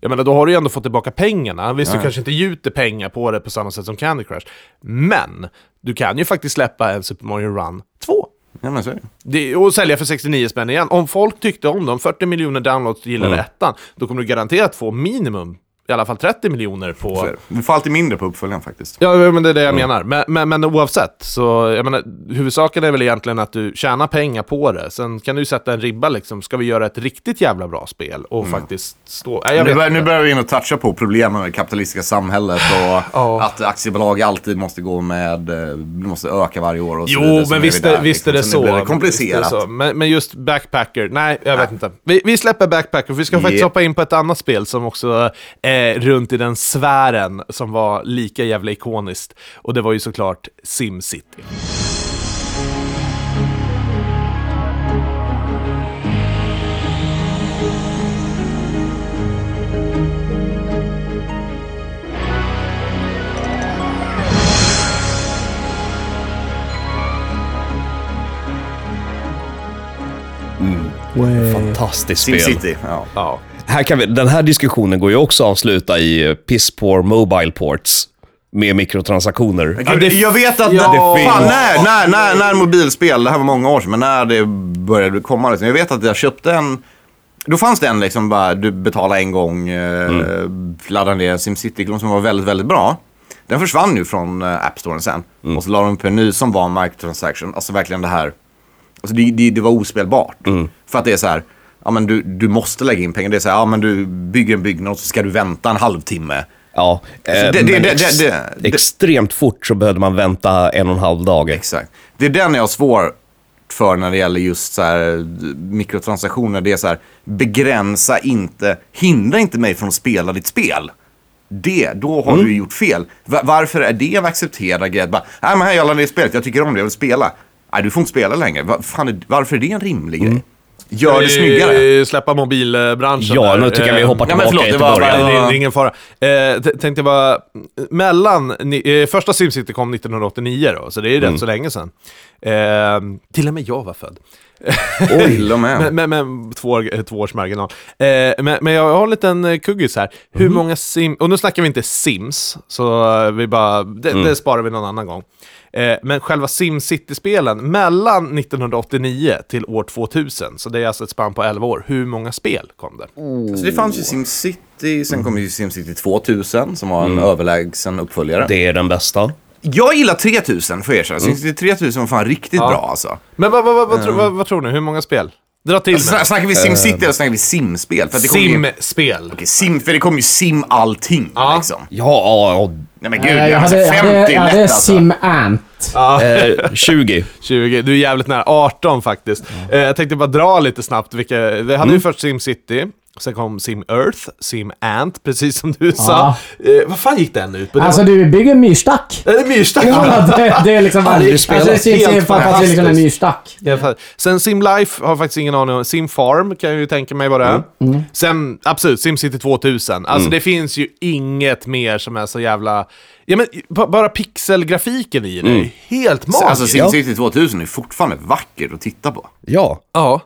Jag menar, då har du ju ändå fått tillbaka pengarna. Visst, du kanske inte gjuter pengar på det på samma sätt som Candy Crush. Men, du kan ju faktiskt släppa en Super Mario Run 2. Ja, men så är det. Det, och sälja för 69 spänn igen. Om folk tyckte om dem, 40 miljoner downloads gillade ettan, då kommer du garanterat få minimum i alla fall 30 miljoner på... Vi får alltid mindre på uppföljaren faktiskt. Ja, men det är det jag menar. Men, men, men oavsett, så jag menar, huvudsaken är väl egentligen att du tjänar pengar på det. Sen kan du sätta en ribba liksom, ska vi göra ett riktigt jävla bra spel och faktiskt stå... Nej, Nu börjar, nu börjar vi in och toucha på problemen med det kapitalistiska samhället och Ja. att aktiebolag alltid måste gå med, eh, måste öka varje år och så Jo, vidare. Så men visst vi är, där, visst är det liksom. så. Blir det Visst är komplicerat. det så. Men, men just Backpacker, nej, jag vet inte. Vi, vi släpper Backpacker, för vi ska faktiskt Yeah. hoppa in på ett annat spel som också är runt i den sfären som var lika jävla ikoniskt. Och det var ju såklart SimCity. Fantastiskt spel. SimCity, ja. Ja. Här kan vi, den här diskussionen går ju också att avsluta i eh, piss poor mobile ports med mikrotransaktioner. Gud, det- jag vet att, Ja. det, fan, när, när, när, när mobilspel, det här var många år sedan, men när det började komma, liksom, jag vet att jag köpte en, då fanns det en liksom bara, du betalar en gång, eh, laddar ner SimCity-klon som var väldigt, väldigt bra. Den försvann ju från eh, App Store sen. Och så la de upp en ny som var en microtransaction, alltså verkligen det här, alltså det, det, det var ospelbart. För att det är så här, ja men du, du måste lägga in pengar, det är så här, ja men du bygger en byggnad och så ska du vänta en halvtimme. Ja, eh, det- det- men ex- det- extremt fort så behövde man vänta en och en halv dag. Exakt. Det är den jag har svår för när det gäller just så här, mikrotransaktioner. Det är så här, begränsa inte, hindra inte mig från att spela ditt spel. Det, då har du gjort fel. Va- varför är det en accepterad grej? Bara, Nej men här jag laddade ner spelet, jag tycker om det, jag vill spela. Nej du får inte spela längre. Va, fan, varför är det en rimlig grej? Gör det snyggare. Eh, Släppa mobilbranschen Ja, nu tycker jag vi hoppar men tillbaka förlåt, det till var början. det är ingen fara. Eh, tänkte bara, mellan, eh, första SimCity kom 1989 då, så det är ju rätt så länge sedan. Eh, till och med jag var född. Till och med. Men, men, men två, år- två års marginal. Eh, men, men jag har en liten kuggis här. Hur många sim... Och nu snackar vi inte Sims, så vi bara, det, det sparar vi någon annan gång. Eh, men själva SimCity-spelen, mellan 1989 till år 2000, så det är alltså ett spann på 11 år, hur många spel kom det? Så det fanns ju SimCity, sen kom ju SimCity 2000 som var en överlägsen uppföljare. Det är den bästa. Jag gillar 3000 får jag erkänna. SimCity 3000 var fan riktigt Ja. bra alltså. Men vad, vad, vad, vad, tro, vad, vad tror ni, hur många spel? Dra till med Snackar vi SimCity eller snackar vi simspel? För att det kommer ju, Simspel. Okej, sim, för det kommer ju sim allting Ja. liksom. Ja, ja, Nej men gud, jag Jag hade, hade, 50 jag hade, jag hade lätt alltså. Sim Ant. ja. Eh, 20. 20, du är jävligt nära. 18 faktiskt. Eh, jag tänkte bara dra lite snabbt vilka... Vi hade ju först SimCity, sen kom Sim Earth, Sim Ant, precis som du sa. Eh, vad fan gick den ut på? Det Alltså var... du bygger en myrstack. Är det myrstack? Ja, det, det är liksom... Aldrig Alltså spelat. det ju fast att det är liksom en fantastiskt. myrstack. Sen Sim Life har jag faktiskt ingen aning om. Sim Farm kan jag ju tänka mig vad det är. Mm. Sen, absolut, SimCity 2000. Alltså det finns ju inget mer som är så jävla... Ja men bara pixelgrafiken i det är helt magiskt. Alltså SimCity 2000 är fortfarande vackert att titta på. Ja. Ja.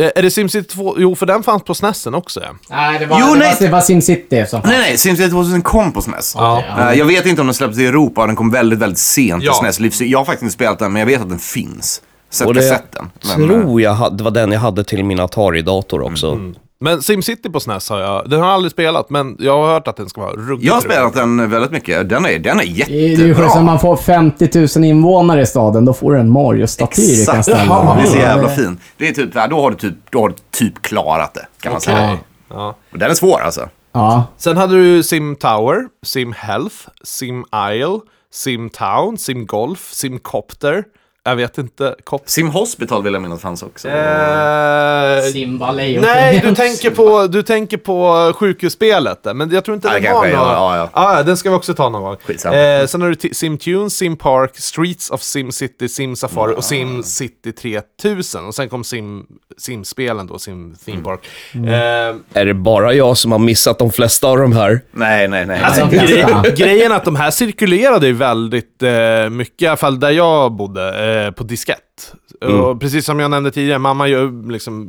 Eh, Är det SimCity 2? Jo, för den fanns på SNESen också. Ja. Nej, det var, Jo, det, nej. var, det var SimCity som Nej nej, SimCity 2000 kom på SNES. Ja. Eh, jag vet inte om den släpptes i Europa, den kom väldigt, väldigt sent Ja. på SNES. Jag har faktiskt inte spelat den, men jag vet att den finns. Sett kassetten. Men, eh, tror jag hade, det var den jag hade till min Atari-dator också. Men SimCity på SNES har jag... Den har jag aldrig spelat, men jag har hört att den ska vara ruggigt Jag har spelat den väldigt mycket. Den är, den är Det är ju jättebra. man får 50 000 invånare i staden, då får du en Mario-staty du kan ställa. Ja, det är så jävla fin. Det är typ, då har du typ, då har du typ klarat det, kan man säga. Ja. Och den är svår alltså. Ja. Sen hade du Sim Tower, Sim Health, Sim Isle, Sim Town, Sim Golf, Sim Copter. Jag vet inte. Cop Sim Hospital vill jag minnas fanns också. eh, Simba Lejon. Nej, du tänker på, du tänker på sjukhusspelet där, men jag tror inte Ja, den det har kanske är, någon... ja, ja. Ah, ja, den ska vi också ta någon gång. Eh, sen har du T- Sim Sim Park, Streets of Sim City, Sim Safari och Sim City 3000. Och sen kom Sim, Sim-spelen då, Sim Theme Park. Eh, Är det bara jag som har missat de flesta av de här? Nej, nej, nej. Alltså, grej, grejen är att de här cirkulerade ju väldigt eh, mycket, i alla fall där jag bodde, eh, på diskett. Och precis som jag nämnde tidigare, mamma ju liksom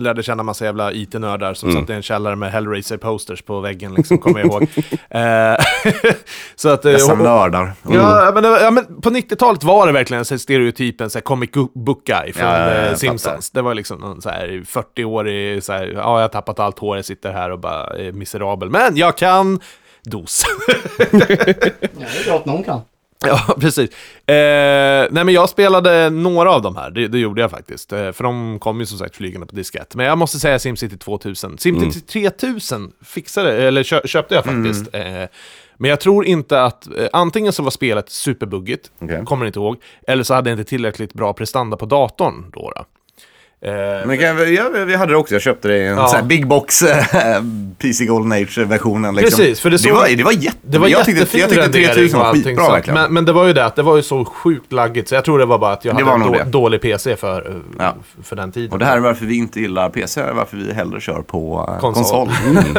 lärde känna massa jävla IT-nördar som satt i en källare med Hellraiser-posters på väggen, liksom, kommer jag ihåg. Eh, så att, eh, Dessa och- nördar. Ja, men, ja, men på 90-talet var det verkligen så här stereotypen så här comic book guy från Ja, ja, ja, eh, Simpsons. Det var liksom någon så här 40-årig, så här, ja, jag har tappat allt hår, jag sitter här och bara är miserabel. Men jag kan dos. Ja, det är klart någon kan. Ja, precis. Eh, nej, men jag spelade några av de här, det, det gjorde jag faktiskt. Eh, för de kom ju som sagt flygande på diskett. Men jag måste säga SimCity 2000. SimCity 3000 fixade, eller kö, köpte jag faktiskt. Eh, men jag tror inte att, eh, antingen så var spelet superbuggigt, Okej. kommer inte ihåg, eller så hade jag inte tillräckligt bra prestanda på datorn då. då. Eh, Men det kan, ja, vi hade det också, jag köpte det i en Ja. sån här big box eh, PC Golden Age-versionen. Liksom. Precis, för det såg- var, det var jätte... det var jag tyckte, jag tyckte rendering 3000 och var allting skitbra verkligen. Men, men det var ju det att det var ju så sjukt laggigt, så jag tror det var bara att jag Det hade en då, det. dålig PC för, eh, Ja. för den tiden. Och det här är varför vi inte gillar PC, varför vi hellre kör på Konsol. konsol.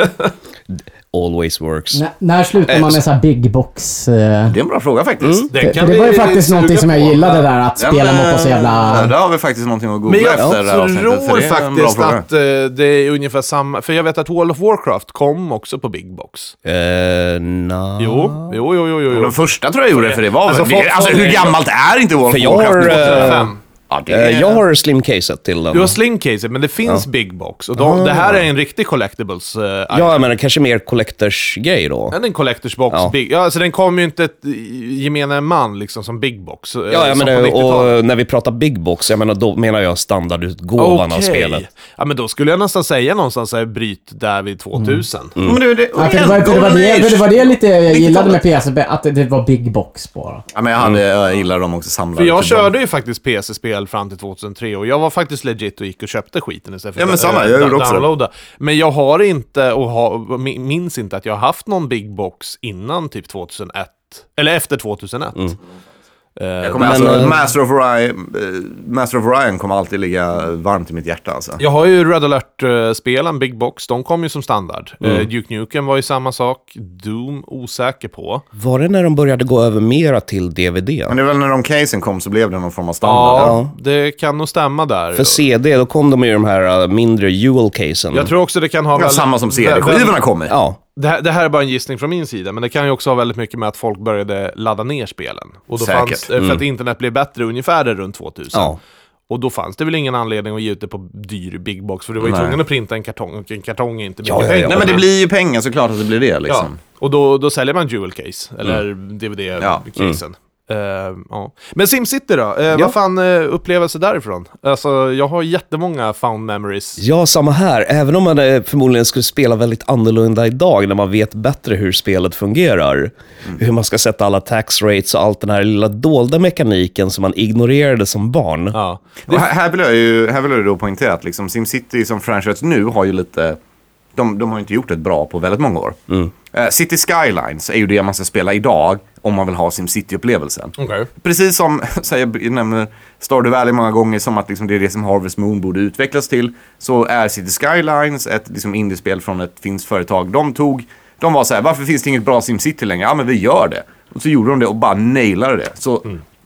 Always works. N- när slutar man med så här big box? eh, Det är en bra fråga faktiskt. Det kan för det var ju faktiskt någonting som jag gillade där, att Ja, spela men, mot så eh, jävla... Där har vi faktiskt någonting att googla Men jag efter det avsnittet, tror det faktiskt fråga. att eh, det är ungefär samma, för jag vet att World of Warcraft kom också på Big Box. Eh, na. Jo, jo, jo, jo, jo. jo. De första tror jag gjorde det, för det var... Alltså, Alltså, det, alltså hur gammalt är inte World of jag Warcraft? har, nu? eh, Fem. Ja, det Eh, är, jag har slim-caset till den. Du har slim-caset, men det finns Big Box. Och de, det här är en riktig collectibles. Uh, Ja, men kanske mer collectors-grej då. Den är en collectors box. Ja. Big, ja, alltså den kom ju inte ett, gemene man liksom som Big Box. eh, Ja, jag menar, på 90-talet. och när vi pratar big box, jag menar, då menar jag standardutgåvan av Okej. spelet. Ja, men då skulle jag nästan säga någonstans här, bryt där vid 2000. Men det, det, Ja, det, var, det, var det, för det var det lite jag gillade med PSP, att det, det var big box bara. Ja, men jag, hade, jag gillar dem också samlade. För jag de- körde ju faktiskt PC-spel fram till 2003 och jag var faktiskt legit och gick och köpte skiten istället för Ja, men att samma. Jag också det. downloada. Men jag har inte, och ha, mi- minns inte att jag har haft någon big box innan typ 2001. Eller efter 2001. Eh, Jag kommer Men, alltså, eh, Master of Orion, eh, Master of Orion kommer alltid ligga varmt i mitt hjärta alltså. Jag har ju Red Alert-spelen, Big Box, de kom ju som standard. Mm. Eh, Duke Nukem var ju samma sak. Doom, osäker på. Var det när de började gå över mera till DVD? Men det är väl när de casen kom så blev det någon form av standard. Ja, det kan nog stämma där. För CD, då kom de med de här mindre Jewel-casen. Jag tror också det kan ha... Ja, väldigt- samma som CD-skivorna kommer. Ja, Det här, det här är bara en gissning från min sida, men det kan ju också ha väldigt mycket med att folk började ladda ner spelen. Och då Säkert. fanns, eh, För att internet blev bättre ungefär runt 2000. Ja. Och då fanns det väl ingen anledning att ge ut det på dyr big box, för du var ju Nej. tvungen att printa en kartong, och en kartong är inte mycket Ja, ja, ja. pengar. Nej men det blir ju pengar såklart att det blir det liksom. och då, då säljer man jewel case, eller DVD-casen. Eh, ja. Men SimCity då? Eh, Vad fan uh, upplevelse därifrån? Alltså, jag har jättemånga found memories. Ja, samma här. Även om man förmodligen skulle spela väldigt annorlunda idag när man vet bättre hur spelet fungerar. Hur man ska sätta alla tax rates och allt den här lilla dolda mekaniken som man ignorerade som barn. Ja. Och här, här vill jag ju här vill jag då poängtera att liksom SimCity som franchise nu har ju lite... De, de har inte gjort det bra på väldigt många år. Eh, City Skylines är ju det man ska spela idag om man vill ha SimCity-upplevelsen. Okej. Precis som, så jag nämner Stardew Valley många gånger som att liksom det är det som Harvest Moon borde utvecklas till. Så är City Skylines ett liksom indiespel från ett finskt företag. De tog, de var så här, varför finns det inget bra SimCity längre? Ja men vi gör det. Och så gjorde de det och bara nailade det. Så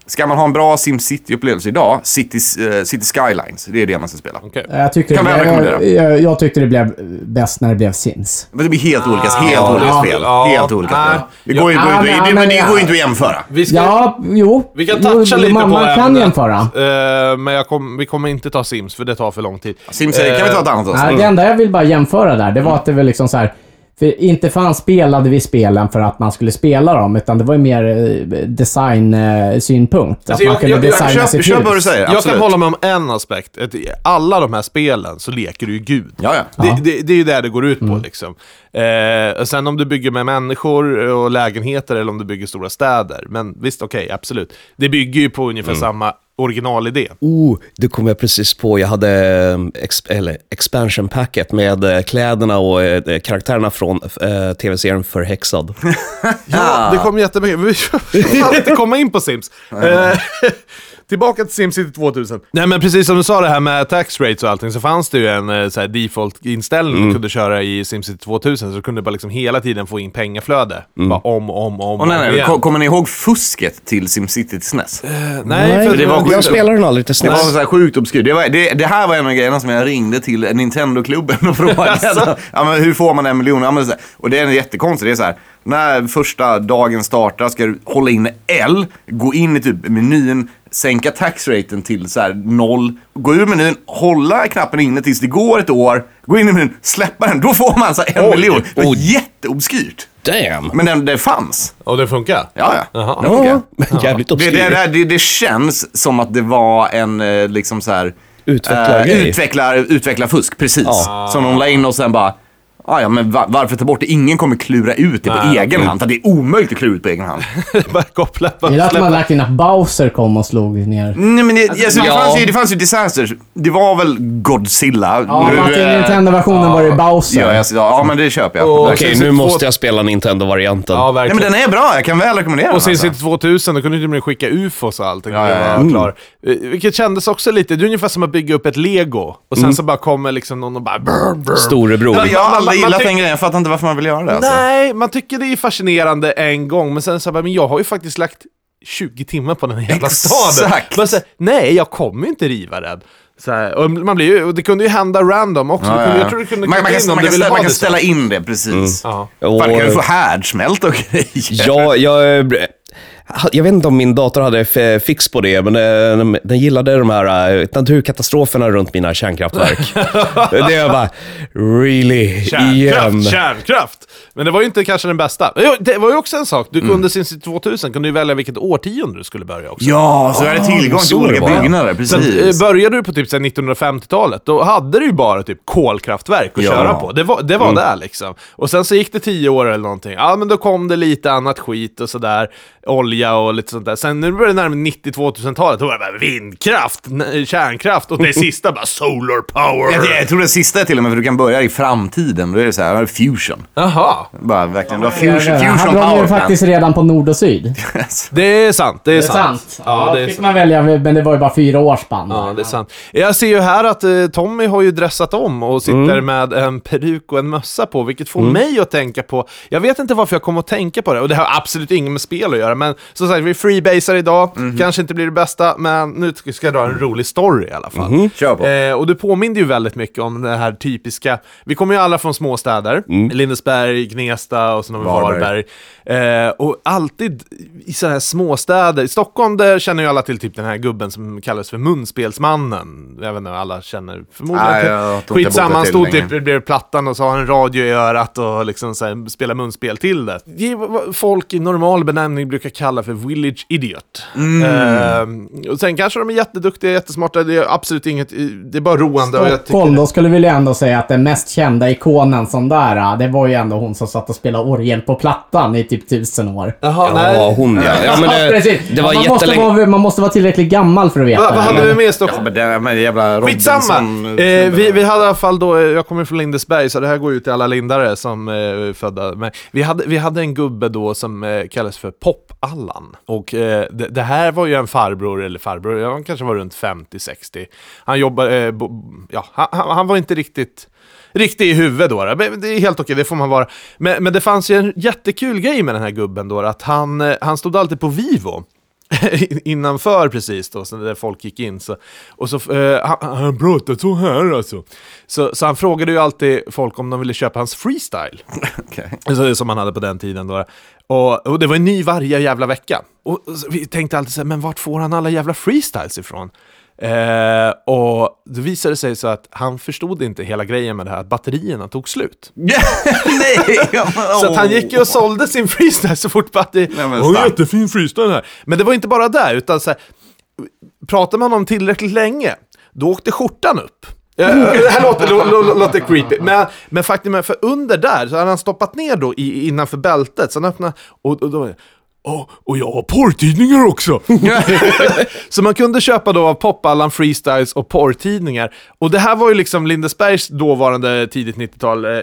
ska man ha en bra SimCity-upplevelse idag, City, eh, City Skylines, det är det man ska spela. Okej. Jag, tyckte Kan det blev, rekommendera? jag, jag, jag tyckte det blev bäst när det blev Sims. Men det blir helt olika, helt ja, olika ja, spel. helt olika spel. Det går ju inte att jämföra. Vi ska, Ja, jo. vi kan jo, toucha lite man, på Man kan ämnet. jämföra. Eh, men jag kom, vi kommer inte ta Sims, för det tar för lång tid. Sims kan vi ta ett annat Nej, avsnitt? det enda jag vill bara jämföra där, det var att det var liksom så här. För inte fan spelade vi spelen för att man skulle spela dem, utan det var ju mer eh, design-synpunkt. Alltså, jag- jag- jag designa Köp, sitt köp hus. vad du säger, Jag absolut. kan hålla med om en aspekt. Att I alla de här spelen så leker du ju Gud. Ja, ja. Det, det, det är ju det det går ut på liksom. Eh, och sen om du bygger med människor och lägenheter eller om du bygger stora städer. Men visst, okej, absolut. Det bygger ju på ungefär samma originalidé. Oh, det kom jag precis på. Jag hade eh, ex eller expansion packet med eh, kläderna och eh, karaktärerna från eh, tv-serien Förhäxad. Ja, det kom jättemycket. Vi får inte komma in på Sims. Tillbaka till SimCity 2000. Nej men precis som du sa det här med tax rates och allting så fanns det ju en eh, så här, default-inställning du kunde köra i SimCity 2000 så du kunde bara liksom hela tiden få in pengaflöde. Bara om, om, om, Och nej, nej, igen. ko- kommer ni ihåg fusket till SimCity till SNES? Nej, Nej, för det var Jag spelar den aldrig till Det var SNES. så här sjukt obskyrt. Det, det, det här var en av grejerna som jag ringde till Nintendo-klubben och frågade. ja, men hur får man en miljon? Ja, men så här, och det är jättekonstigt. Det är så här, när första dagen startar ska du hålla in L, gå in i typ menyn, sänka taxraten till så här noll, gå ur menyn, hålla knappen inne tills det går ett år, gå in i menyn, släppa den, då får man så här en miljon. Det var oj. jätteobskyrt. Damn! Men den, det fanns. Och det funkar? Ja, ja. Funkar. Ja, jävligt Det, obskyr. det, det, det, det känns som att det var en eh, liksom så här... Eh, utvecklar, utvecklarfusk, precis. Ja. Som de la in och sen bara... Ah, ja, men va- varför ta bort det? Ingen kommer klura ut det på Nej. egen hand. För det är omöjligt att klura ut på egen hand. Bara koppla, bara Gillar att man lagt in att Bowser kom och slog ner. Nej, men det, alltså, det, ja. fanns ju, det fanns ju disasters. Det var väl Godzilla. Ja, Nu, men till eh, Nintendo-versionen var det Bowser. Ja, jag, ja, men det köper jag. Och-. Okej, nu Två- måste jag spela Nintendo-varianten. Ja, Nej, verkligen. men den är bra. Jag kan väl rekommendera den. Och alltså. SimCity 2000, då kunde du och med skicka ufos och allt. Ja, ja, ja. Var klar. Eh, Vilket kändes också lite, det är ungefär som att bygga upp ett lego. Och sen så bara kommer liksom någon och bara... Brr, brr. Storebror. Ja, aldrig man- gillat den grejen. Jag fattar inte varför man vill göra det. Alltså. Nej, man tycker det är fascinerande en gång, men sen så bara, men jag har ju faktiskt lagt 20 timmar på den här jävla staden. Exakt. Så, här, nej, jag kommer ju inte riva den. Så här, och man blir ju, och det kunde ju hända random också. Ja, ja, kunde, ja. jag tror du kunde man, man, kan, in man, kan, ställa, man kan det ställa in det, precis. Ja. Och- Fan, kan du få härdsmält och grejer? Ja, jag, jag vet inte om min dator hade fix på det, men den, den gillade de här eh, naturkatastroferna runt mina kärnkraftverk. det är bara, really? Igen? Kärnkraft, kärnkraft! Men det var ju inte kanske den bästa. Det var ju också en sak, du Mm. kunde sin 2000 kunde ju välja vilket årtionde du skulle börja också. Ja, så jag hade tillgång till så olika byggnader, Så att, precis. eh, började du på typ så här 1950-talet, då hade du ju bara typ kolkraftverk att Ja. köra på. Det var, det var där liksom. Och sen så gick det tio år eller någonting. Ja, men då kom det lite annat skit och sådär. Olja och lite sånt där. Sen nu börjar det närmare 90-2000-talet, då var det bara vindkraft, kärnkraft och det sista bara solar power. Jag, jag tror det sista är till och med, för du kan börja i framtiden. Då är det så här, fusion. Jaha, Bara verkligen, du har fusion, det fusion hade de ju faktiskt redan på nord och syd. det är sant. Det är, Det är sant. sant. Ja, Ja, det fick sant. man välja, men det var ju bara fyra års spann. Ja, det är sant. Jag ser ju här att eh, Tommy har ju dressat om och sitter med en peruk och en mössa på, vilket får mig att tänka på... Jag vet inte varför jag kom att tänka på det, och det har absolut inget med spel att göra, men som sagt, vi freebasar idag, kanske inte blir det bästa, men nu ska jag dra en rolig story i alla fall. Kör på. Eh, och du påminner ju väldigt mycket om det här typiska, vi kommer ju alla från småstäder, Lindesberg, Gnesta och sen har vi Varberg. Varberg. Eh, och alltid i sådana här småstäder, i Stockholm där känner ju alla till typ den här gubben som kallas för munspelsmannen. Jag vet inte, alla känner förmodligen. Har inte Skitsamma, han stod typ bredvid plattan och så har han en radio i örat och liksom så här, spelar munspel till det. Det är vad folk i normal benämning brukar kalla för village idiot. Eh, och sen kanske de är jätteduktiga, jättesmarta, det är absolut inget, det är bara roande. och jag tycker Stockholm, då skulle vi ändå säga att den mest kända ikonen som där, ah, det var ju ändå hon som satt och spelade orgel på plattan i typ tusen år. Jaha, Ja, nej. hon ja. ja men det, Precis. det var man, måste vara, man måste vara tillräckligt gammal för att veta. Vad, vad hade det. vi med i Ja, Stockholm? men det men jävla Skitsamma! Eh, vi, vi hade i alla fall då, eh, jag kommer från Lindesberg, så det här går ut till alla lindare som eh, födda. Men vi, hade, vi hade en gubbe då som eh, kallades för Pop-Allan. Och eh, det, det här var ju en farbror, eller farbror, ja, han kanske var runt 50-60. Han jobbade, eh, bo, ja, han, han han var inte riktigt riktig i huvudet då. Det är helt okej, det får man vara. Men, men det fanns ju en jättekul grej med den här gubben då, att han, eh, han stod alltid på Vivo. innanför precis då, så där folk gick in. Så, och så, eh, han, han pratade så här alltså. Så, så han frågade ju alltid folk om de ville köpa hans freestyle. Okej. Alltså, som han hade på den tiden då. Och, och det var en ny varje jävla vecka. Och, och så vi tänkte alltid så här, men vart får han alla jävla freestyles ifrån? Eh, och det visade sig så att han förstod inte hela grejen med det här, att batterierna tog slut. Nej! Så att han gick ju och sålde sin freestyle så fort batteri... Nej, men starkt. jättefin freestyle här. Men det var inte bara där, utan så här, pratar man om tillräckligt länge, då åkte skjortan upp. Eh, det här låter, lå, lå, lå- låter creepy, men, men faktum är, för under där så hade han stoppat ner då i, innanför bältet, så han öppnade, och, och då Oh, och jag har porrtidningar också! så man kunde köpa då av Popallan, Freestyles och porrtidningar. Och det här var ju liksom Lindesbergs dåvarande tidigt 90-tal. Eh,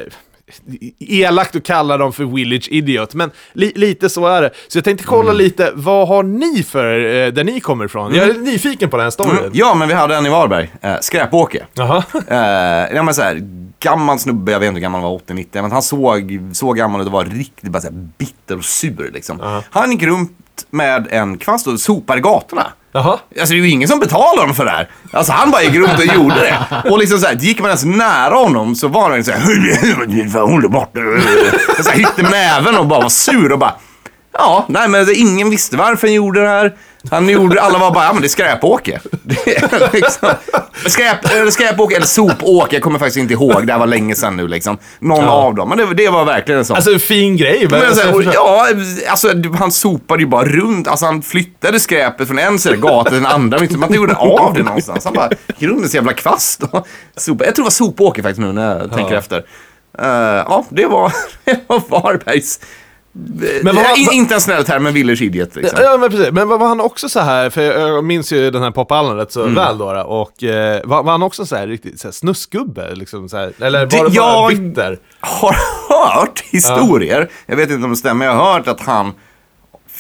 elakt att kalla dem för Village Idiot, men li lite så är det. Så jag tänkte kolla lite, vad har ni för, eh, där ni kommer ifrån? Jag är nyfiken på den här storyn. Mm. Ja, men vi hade en i Varberg. Eh, Skräpåke. Jaha. Eh, ja, men så här, gammal snubbe, jag vet inte hur gammal han var, 80-90, men han såg så gammal ut och var riktigt bara så här, bitter och sur liksom. Han gick runt med en kvast och sopade gatorna. Jaha. Alltså det är ju ingen som betalar honom för det här. Alltså han bara gick runt och gjorde det. Och liksom så här, gick man ens nära honom så var han såhär... håll dig borta. Så här, hytte näven och bara var sur och bara, ja, nej men ingen visste varför han gjorde det här. Han gjorde, alla var bara, ja men det är skräpåke. Det är liksom, skräp, eller skräpåke eller sopåke, jag kommer faktiskt inte ihåg, det här var länge sedan nu liksom. Någon av dem, men det, det var verkligen en sån. Alltså en fin grej. Men, Men här, och, ja, alltså han sopade ju bara runt. Alltså han flyttade skräpet från en sida gatan till den andra. Men inte- Man gjorde av det någonstans. Han bara gick runt sin jävla kvast och sopade. Jag tror det var sopåker faktiskt nu när jag tänker efter. Eh, ja, det var, det var Varbergs... Men vad- Ja, in, inte en snäll term, men Villers idiot liksom. Ja, men precis. Men var var han också så här, för jag jag minns ju den här popallen rätt Mm. så väl då, och eh, var, var han också så här riktigt så här, snuskgubbe? Liksom, så här, eller var Det- det, bara jag- bitter? har hört historier, jag vet inte om det stämmer, jag har hört att han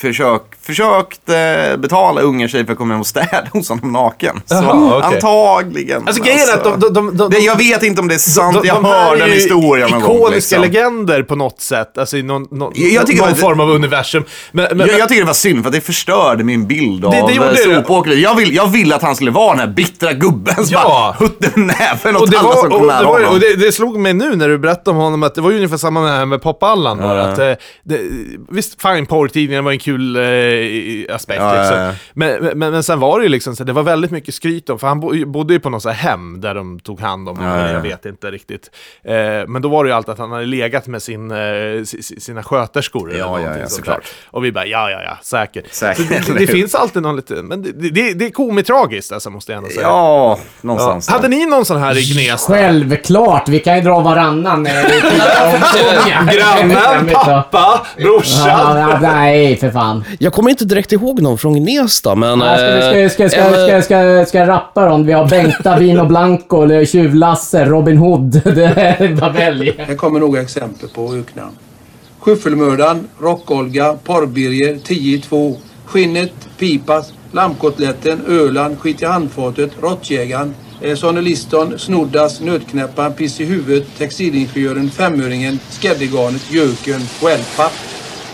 försök, försökte betala unga tjejer för att komma hem och städa hos honom naken. Så Jaha, okej. antagligen. Alltså är att de, de, de, de, det, jag vet inte om det är sant, de, jag de här hörde är en ju historia någon gång. ikoniska Liksom. legender på något sätt, alltså i någon, någon, Jag- jag någon form av universum. Men, men, Jag, jag tycker det var synd för att det förstörde min bild av eh, sopåkare. Jag vill, jag ville att han skulle vara den här bittra gubben som Ja. bara hutte med näven åt alla som kom nära honom. och det, det slog mig nu när du berättade om honom att det var ju ungefär samma med, med popallan. då, Att, eh, det, visst, fine, porrtidningen var en kul eh, aspekt. Ja, liksom. ja. Men, men, men sen var det ju liksom så det var väldigt mycket skryt om, för han bo, bodde ju på något så här hem där de tog hand om honom, Ja, ja, ja. jag vet inte riktigt. Eh, men då var det ju alltid att han hade legat med sin, eh, si- si- sina sköterskor. eller Ja, ja, någonting ja, sånt såklart. där. Och vi bara, ja, ja, ja, säkert. Säkert, det, det finns alltid någon lite, men det, det, det är komistragiskt alltså, måste jag ändå säga. Ja, någonstans. Hade ni någon sån här i Gnesta? Självklart, vi kan ju dra varannan. det. Grannen, pappa, brorsan. Nej, för fan. Jag kommer inte direkt ihåg någon från Gnesta, men... Ska, vi- ska, ska, ska, eh, ska, ska, ska jag rappa dem? Vi har Bengta, Vino Blanco, eller Tjuvlasse, Robin Hood. Det är bara välj. Här kommer några exempel på öknamn. Skyffelmördaren, Rock-Olga, Porrbirger, 10-2, Skinnet, Pipas, Lammkotletten, Öland, Skit i handfatet, Råttjägaren, eh, Sonny Liston, Snoddas, Nötknäpparen, Piss i huvudet, Textilingenjören, Femöringen, Skäddegarnet, Jöken, Wellpapp.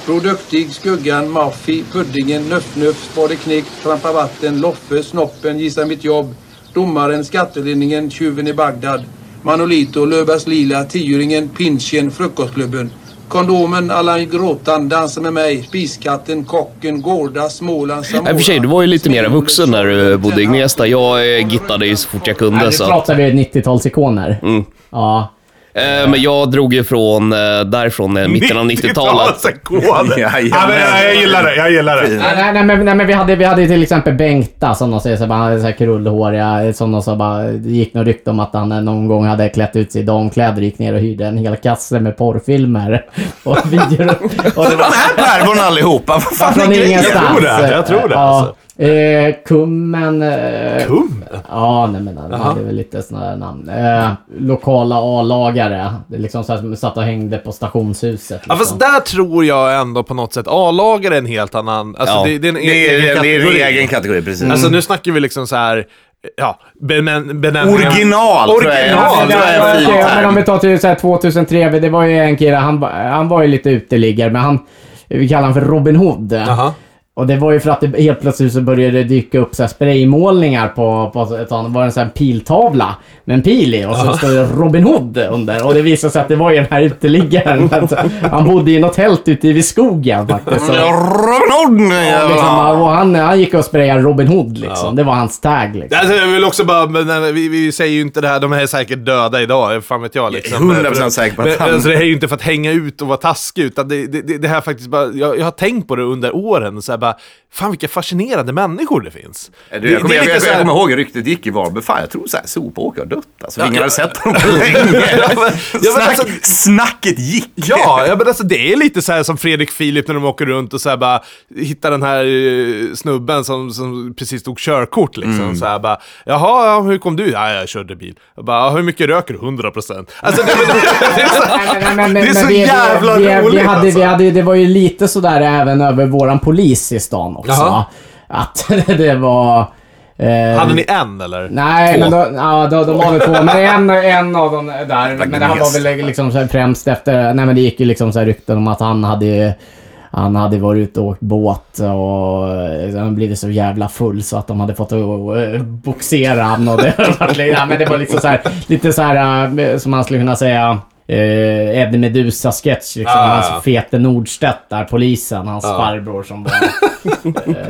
Bror Duktig, Skuggan, Maffi, Puddingen, Nöff-Nöff, Spade Knick, Trampa Vatten, Loffe, Snoppen, Gissa Mitt Jobb, Domaren, Skattelinningen, Tjuven i Bagdad, Manolito, Löfbergs Lila, Tioringen, Pinchen, Frukostklubben. Kondomen, Allan Gråtan, Dansa med mig, Spiskatten, Kocken, Gårda, Småland, Samora. I och för sig, du var ju lite mer vuxen när du bodde i Gnesta. Jag eh, gittade ju så fort jag kunde. Nu pratar vi 90-talsikoner. Ja. Eh, Men jag drog ju från eh, därifrån eh, mitten av 90-talet. Jajamän. Jajamän. Ja, men jag, jag gillar det, jag gillar det. Nej, nej, nej, men, nej, men vi hade, vi hade ju till exempel Bengta som de säger, så bara, han hade så här krullhåriga, som de sa bara, det gick något rykte om att han någon gång hade klätt ut sig i damkläder, gick ner och hyrde en hel kasse med porrfilmer. Och videor. Och det De var här pärvorna allihopa, vad fan från är grejen? ingenstans. Jag tror det, jag tror det, Ja. alltså. Eh, kummen... Eh, Kummen? Ja, nej men han hade väl lite sådana där namn. Eh, lokala A-lagare. Det är liksom så här, som satt och hängde på stationshuset. Ja, Liksom. fast där tror jag ändå på något sätt, A-lagare är en helt annan... Alltså Ja. det, det är en Det är, egen det är en kategori. egen kategori, precis. Alltså nu snackar vi liksom så här, ja, benäm- benämningen... Original, tror jag Original, tror jag är en fin Okej, term. men om vi tar till så här 2003, det var ju en kille, han, var- han var ju lite uteliggare, men han, vi kallar honom för Robin Hood. Jaha. Och det var ju för att det helt plötsligt så började det dyka upp så här spraymålningar på, på ett annat, var det en sån här piltavla med en pil i och så stod det Robin Hood under. Och det visade sig att det var ju den här uteliggaren. Alltså, han bodde i något tält ute vid skogen faktiskt. Så, Robin Hood! ja, liksom, och han, han gick och sprayade Robin Hood liksom. Det var hans tag liksom. Alltså, jag vill också bara, men, vi, vi säger ju inte det här, de är säkert döda idag, fan vet jag liksom. 100% säker på att han- alltså, det här är ju inte för att hänga ut och vara taskig, utan det, det, det, det här faktiskt bara, jag, jag har tänkt på det under åren, så här bara, fan vilka fascinerande människor det finns. Du, jag, kommer, jag, jag, så här- jag kommer ihåg ryktet gick i Varberg. Fan, jag tror så här, Sopåkare har dött. Alltså, Ja, ingen ja. hade sett honom på länge. Ja, men- ja, men Snack, alltså- snacket gick. Ja, ja men alltså det är lite så här som Fredrik Filip när de åker runt och så här bara hittar den här eh, snubben som, som precis tog körkort liksom. Mm. Så här bara, jaha, ja, hur kom du? Ja, jag körde bil. Jag bara, "Ja, hur mycket röker du? 100 procent. Alltså det, men, det är så, Nej, Det är så jävla vi, vi, roligt, hade, alltså. vi hade, Det var ju lite sådär även över våran polis i stan också. Jaha. Att det var... Eh, hade ni en eller? Nej, men då, ja, då, de har väl två. Men en, en av dem där. Men det här var väl liksom så främst efter... Nej, men det gick ju liksom så här rykten om att han hade han hade varit ute och åkt båt och eh, han blivit så jävla full så att de hade fått uh, boxera han och det, men det var liksom så här, lite så här eh, som man skulle kunna säga eh, Eddie Meduza-sketch. Liksom, Ah, hans. Fete Nordstedt där, polisen, hans farbror som var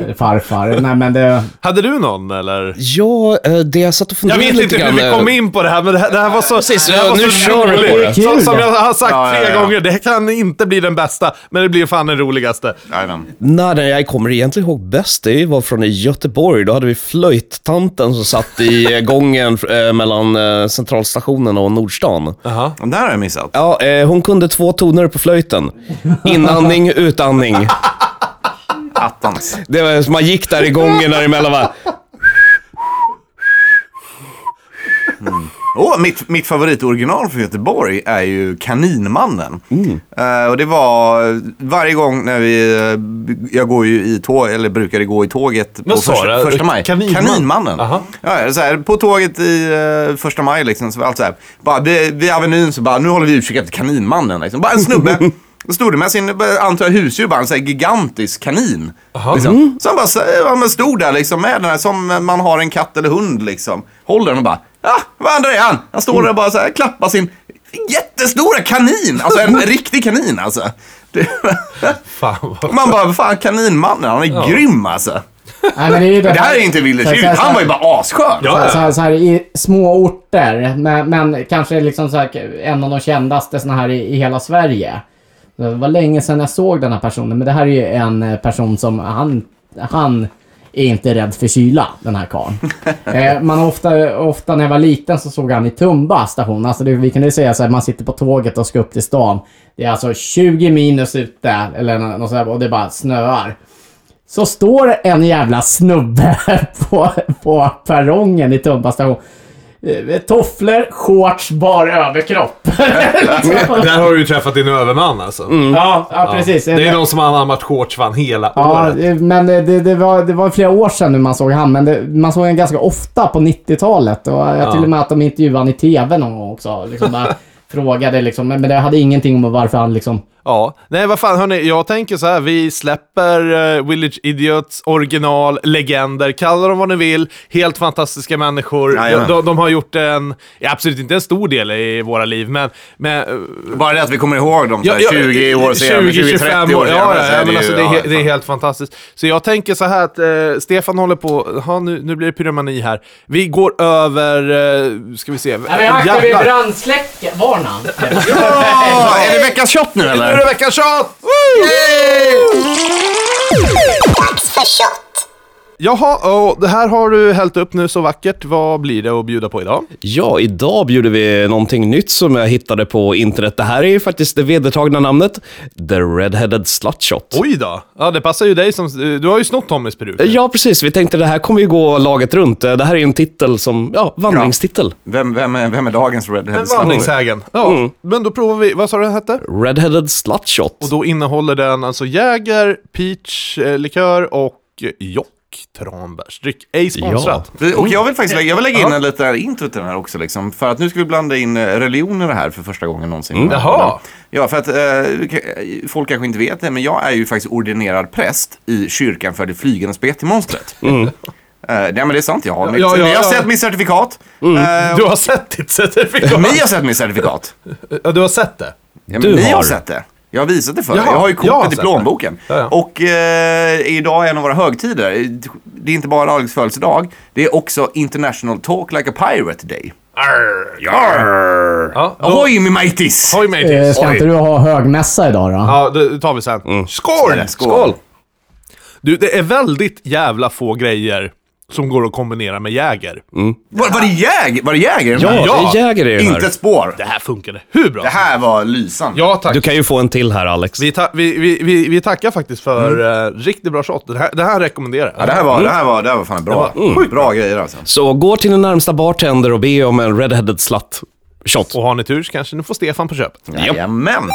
eh, farfar. Nej men det... Hade du någon eller? Ja, eh, det jag satt och Jag funderade vet lite inte grann... hur vi eh, kom in på det här, men det här, det här var så... Precis, det här ja, nu så kör vi på det. Som, Kul. som jag har sagt Ja, ja, flera ja. gånger, det kan inte bli den bästa, men det blir fan den roligaste. Jajamän. Nej, det jag kommer egentligen ihåg bäst, det var från i Göteborg. Då hade vi flöjttanten som satt i eh, gången eh, mellan eh, Centralstationen och Nordstan. Jaha. Och där har jag missat. Ja, eh, hon kunde två toner på flöjten. Inandning, utandning. Attans. Det var, så man gick där i gången däremellan va. Oh, mitt, mitt favoritoriginal från Göteborg är ju Kaninmannen. Eh, och det var varje gång när vi, eh, jag går ju i tåg, eller brukade gå i tåget på första, du? första maj. Kaninman? Kaninmannen. Aha. Ja, så här, på tåget i uh, första maj liksom, så var allt så här, bara vid, vid Avenyn så bara, nu håller vi utkik efter Kaninmannen. Liksom. Bara en snubbe. Då stod det med sin, antar jag, husdjur, bara en så här gigantisk kanin. Liksom. Så han bara så, men stod där liksom med den här, som man har en katt eller hund liksom. Håller den och bara, ja, vad andra är han? Han står där och bara så här, klappar sin jättestora kanin. Alltså en riktig kanin alltså. Det, Fan vad... man bara, fan kaninmannen, han är grym alltså. Nej, men det, är ju Det här är inte Wille han var ju bara asskön. Ja, Så, ja. så, här, så här i små orter, men, men kanske liksom så här, en av de kändaste såna här i, i hela Sverige. Det var länge sedan jag såg den här personen, men det här är ju en person som, han, han är inte rädd för kyla, den här karln. eh, man ofta, ofta när jag var liten så såg han i Tumba station. Alltså det, vi kunde säga så här, man sitter på tåget och ska upp till stan. Det är alltså 20 minus ute, eller nå- något sådär, och det bara snöar. Så står en jävla snubbe på, på perrongen i Tumba station. Eh, Tofflor, shorts, bar överkropp. Där har du ju träffat din överman alltså. ja, ja, precis. Det är någon som har anammat shorts fan hela Ja, året. eh, men det, det, det, var, det var flera år sedan nu man såg han, men det, man såg den ganska ofta på 90-talet. Och jag till och med att de intervjuade han i TV någon gång också. Liksom bara frågade liksom, men men det hade ingenting om varför han liksom... Ja, nej vad fan hörni, jag tänker så här, vi släpper uh, Village Idiots, original, legender, kalla dem vad ni vill, helt fantastiska människor. De, de, de har gjort en, ja, absolut inte en stor del i våra liv, men, men eh, Bara det att vi kommer ihåg dem så här, Ja, ja, 20 år senare, 20, 20-30 25 år Ja, senare. ja, ja är men alltså det, är, ja, det är helt fantastiskt. Så jag tänker så här att eh, Stefan håller på, ha, nu, nu blir det pyromani här. Vi går över, eh, ska vi se. Jävlar. brandsläckvarnan. Ja, är det veckans shot nu Nu är det veckans shot! Dags för shot! Jaha, och det här har du hällt upp nu så vackert. Vad blir det att bjuda på idag? Ja, idag bjuder vi någonting nytt som jag hittade på internet. Det här är ju faktiskt det vedertagna namnet, The Redheaded Slutshot. Oj då! Ja, det passar ju dig som... Du har ju snott Tommys peruk. Ja, precis. Vi tänkte det här kommer ju gå laget runt. Det här är ju en titel som, ja, vandringstitel. Vem, vem, är, vem är dagens Redhead? En vandringshägen. Ja, Mm. men då provar vi. Vad sa du den hette? Redheaded Slutshot. Och då innehåller den alltså Jäger, Peach, eh, likör och eh, Tranbärsdryck. Ej sponsrat. Och jag vill faktiskt lägga, jag vill lägga in en liten intro till den här också. Liksom, för att nu ska vi blanda in eh, religion i det här för första gången någonsin. Jaha. Ja, för att eh, folk kanske inte vet det, men jag är ju faktiskt ordinerad präst i kyrkan för det flygande spettemonstret. Mm. ja, men det är sant. Jag har, mitt, Ja, ja, ni har ja. sett mitt certifikat. Eh, Du har sett ditt certifikat? Ni har sett mitt certifikat. Ja, du har sett det? Ja, men Du ni har. har. sett det. Jag har visat det för. Jaha, Jag har ju kortet i sett plånboken. Ja, ja. Och eh, idag är en av våra högtider. Det är inte bara Alex födelsedag. Det är också International Talk Like a Pirate Day. Yarr. Ja, då, Ahoy me mateys! Oj, Eh, mateys. ska Oj. inte du ha högmässa idag då? Ja, det tar vi sen. Skål! Skål! Du, det är väldigt jävla få grejer som går att kombinera med Jäger. Var, var det jäg? Var det Jäger? Ja, Ja. det är Jäger den Inte ett spår. Det här funkade hur bra Det här var lysande. Ja, tack. Du kan ju få en till här, Alex. Vi, ta- vi, vi, vi, vi tackar faktiskt för eh, riktigt bra shot. Det här, det här rekommenderar jag. Ja, det här var, det här var, det här var fan bra. Bra grejer alltså. Så gå till din närmsta bartender och be om en Redheaded Slut shot. Och har ni tur så kanske ni får Stefan på köpet. Jajamän.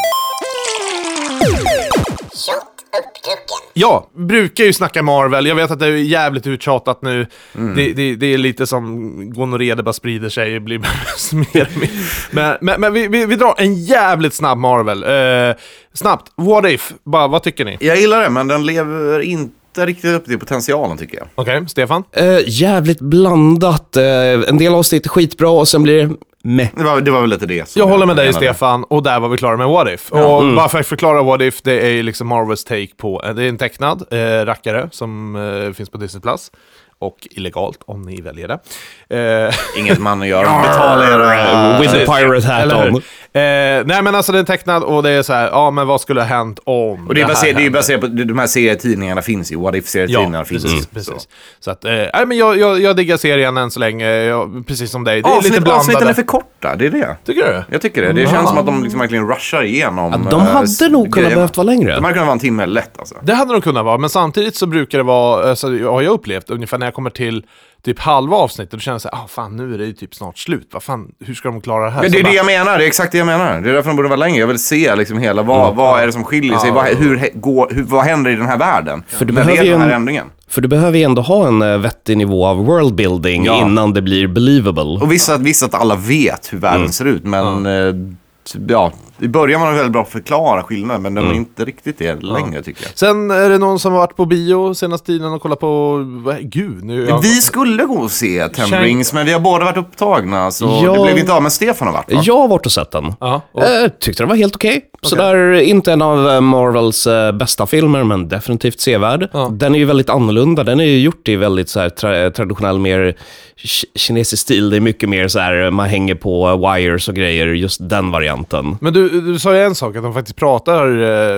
Shot! Uppduken. Ja, brukar ju snacka Marvel. Jag vet att det är jävligt uttjatat nu. Det, det, det är lite som gonorré, det bara sprider sig och blir mer och mer. Men, men, men vi, vi, vi drar en jävligt snabb Marvel. Eh, snabbt, What If? Bara, vad tycker ni? Jag gillar det, men den lever inte riktigt upp till potentialen tycker jag. Okej, Stefan? Eh, jävligt blandat. Eh, en del avsnitt är skitbra och sen blir det meh. Det var, det var väl lite det som Jag håller med dig menade. Stefan, och där var vi klara med What If. Och bara för att förklara What If, det är liksom Marvels take på, det är en tecknad eh, rackare som eh, finns på Disney+. Plus Och illegalt, om ni väljer det. Eh, Inget man gör. Betala era... With the pirate hat on. Eh, nej men alltså den är tecknad och det är så här, ja men vad skulle ha hänt om Och det är, här baserat, det är baserat på, de här serietidningarna finns ju. What if-serietidningarna Ja, finns precis. ju. precis. Så att, eh, nej men jag, jag, jag diggar serien än så länge, jag, precis som dig. Det är lite Avsnitt, blandade. avsnitten är för korta, det är det. Tycker du? Jag tycker det. Det känns som att de liksom verkligen rushar igenom De eh, hade nog kunnat behövt vara längre. De hade kunnat vara en timme lätt alltså. Det hade de kunnat vara, men samtidigt så brukar det vara, alltså, har jag upplevt, ungefär när jag kommer till typ halva avsnittet, då känner jag såhär, ah fan nu är det ju typ snart slut, vad fan, hur ska de klara det här? Men det är det jag menar, det är exakt det jag menar. Det är därför de borde vara längre. Jag vill se liksom hela, vad, vad är det som skiljer sig? Vad, hur, går, hur, vad händer i den här världen? För du När behöver är ju den här en- ändringen? För du behöver ju ändå ha en eh, vettig nivå av worldbuilding Ja. innan det blir believable. Och vissa, vissa att alla vet hur världen ser ut, men typ, ja, i början var det väldigt bra att förklara skillnaden, men den är inte riktigt det längre tycker jag. Sen är det någon som har varit på bio senaste tiden och kollat på, vad, gud nu... Jag, Vi skulle gå och se Ten Shang- Rings, men vi har båda varit upptagna, så Ja. det blev inte av. Men Stefan har varit va? Jag har varit och sett den. Ja, och, Eh, tyckte den var helt okej. Sådär, inte en av eh, Marvels eh, bästa filmer, men definitivt sevärd. Ja. Den är ju väldigt annorlunda. Den är ju gjort i väldigt så här, tra traditionell, mer ki- kinesisk stil. Det är mycket mer så här, man hänger på wires och grejer, just den varianten. men du, du sa ju en sak, att de faktiskt pratar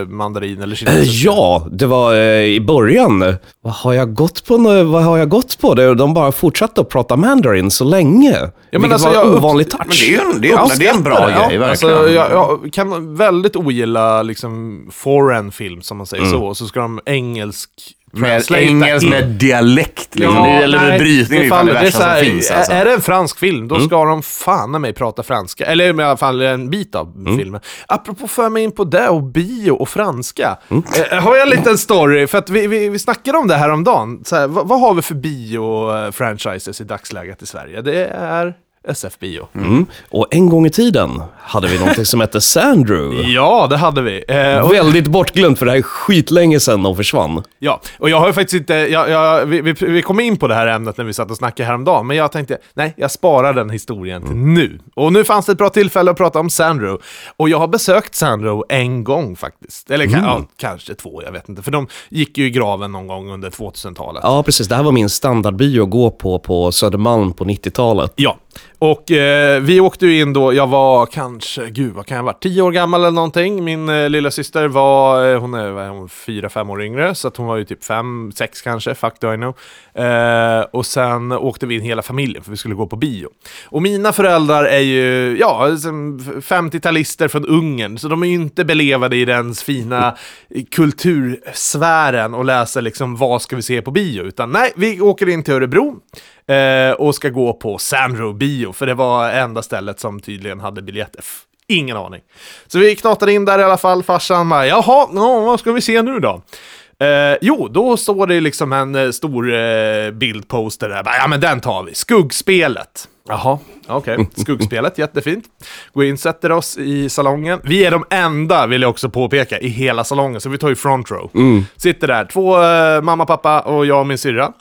eh, mandarin eller Eh, kinesiska. Ja, det var eh, i början. Vad har jag gått på nu? Vad har jag gått på? Det, de bara fortsatte att prata mandarin så länge. men vilket alltså, var jag upp- ovanlig touch. Men det är ju en, det är, Ja, det är en bra ja, grej, alltså, verkligen. jag, jag kan väldigt ogilla liksom foreign film, som man säger så, och så ska de engelsk med translata engelsk med dialekt, liksom. det, eller med brytning, det är fan det värsta så här, som finns. Alltså. Är, är det en fransk film, då ska de fan mig prata franska. Eller i alla fall en bit av filmen. Apropå för mig in på det och bio och franska. Eh, har jag en liten story? För att vi, vi, vi snackade om det här om dagen. Så här, vad, vad har vi för bio-franchises i dagsläget i Sverige? Det är SF-bio. Mm. Och en gång i tiden hade vi någonting som hette Sandrew. Ja, det hade vi. Eh, och, Väldigt bortglömt för det här är skitlänge sedan de försvann. Ja, och jag har ju faktiskt inte, jag, jag, vi, vi, vi kom in på det här ämnet när vi satt och snackade häromdagen, men jag tänkte, nej, jag sparar den historien till nu. Och nu fanns det ett bra tillfälle att prata om Sandro. Och jag har besökt Sandro en gång faktiskt. Eller ka- ja, kanske två, jag vet inte. För de gick ju i graven någon gång under 2000-talet. Ja, precis. Det här var min standardbio att gå på på Södermalm på 90-talet. Ja, och eh, vi åkte ju in då, jag var kanske, gud vad kan jag ha varit, tio år gammal eller någonting. Min eh, lilla syster var, eh, hon är, vad är hon, fyra, fem år yngre, så att hon var ju typ fem, sex kanske, fuck do I know. Eh, och sen åkte vi in hela familjen för vi skulle gå på bio. Och mina föräldrar är ju, ja, liksom 50-talister från Ungern, så de är ju inte belevade i den fina kultursfären och läser liksom vad ska vi se på bio, utan nej, vi åker in till Örebro eh, och ska gå på Sandro bio, för det var enda stället som tydligen hade biljetter. Ingen aning. Så vi knatade in där i alla fall, farsan bara, jaha, ja, vad ska vi se nu då? Eh, jo, då står det liksom en eh, stor eh, bildposter där. Ja, men den tar vi. Skuggspelet. Jaha, okej. Skuggspelet, jättefint. Går in, sätter oss i salongen. Vi är de enda, vill jag också påpeka, i hela salongen, så vi tar ju front row. Sitter där, två eh, mamma, pappa och jag och min syrra.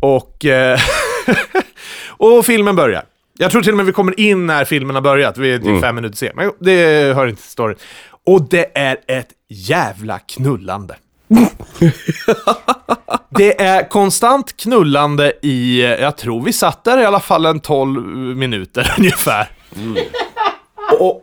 Och, eh, och filmen börjar. Jag tror till och med vi kommer in när filmen har börjat. Vi är typ fem minuter sen. Men det hör inte till storyn. Och det är ett jävla knullande. Det är konstant knullande i, jag tror vi satt där i alla fall en 12 minuter ungefär. Och,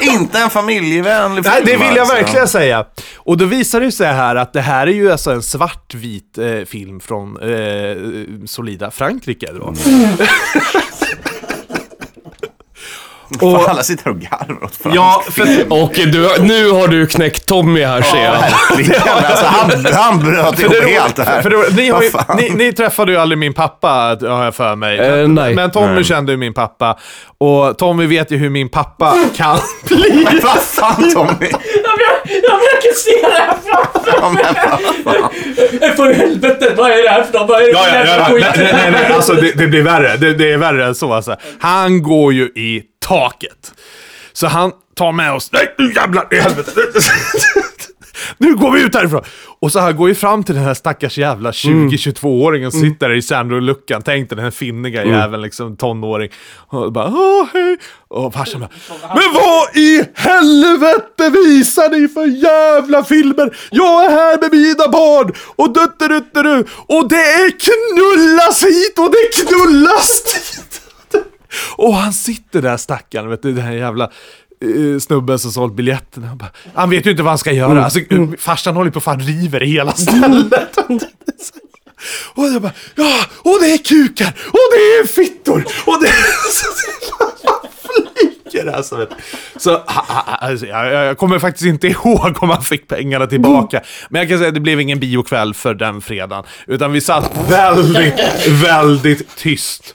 Inte en familjevänlig nej, film, det vill jag alltså. verkligen säga. Och då visar det sig här att det här är ju alltså en svartvit eh, film från eh, solida Frankrike då. Fan, alla sitter och garvar åt fransk Ja, för Och du, nu har du knäckt Tommy här ser jag. Alltså, han, han bröt För ihop det, helt det här. för det, ni, har ju, ni, ni träffade ju aldrig min pappa, har jag för mig. Eh, nej. Men Tommy Nej. kände ju min pappa. Och Tommy vet ju hur min pappa kan bli. Men vad fan Tommy? Ja, jag försöker se det här framför mig! För helvete, vad är det här för något? Vad är det Ja, för ja, jävla ja, skit? nej, nej, nej, alltså det, det blir värre. Det, det är värre än så alltså. Han går ju i taket. Så han tar med oss, nej nu jävlar i helvete. Nu går vi ut härifrån! Och så han går ju fram till den här stackars jävla 20-22-åringen som sitter där i Sandro-luckan. Tänk dig den här finniga jäveln, liksom tonåring. Och bara åh hej! Och farsan bara Men vad i helvete visar ni för jävla filmer? Jag är här med mina barn! Och dutterutteru! Och det är knullas hit och det knullas dit! Och han sitter där stackaren, vet du, den här jävla snubben som sålt biljetterna. Han, bara, han vet ju inte vad han ska göra. Alltså, eh, farsan håller på att fan river hela stället. Och jag bara, ja, och det är kukar, och det är fittor, och det är så flyger alltså. Vet. Så ha, ha, alltså, jag, jag kommer faktiskt inte ihåg om han fick pengarna tillbaka. Men jag kan säga att det blev ingen biokväll för den fredagen. Utan vi satt väldigt, väldigt tyst.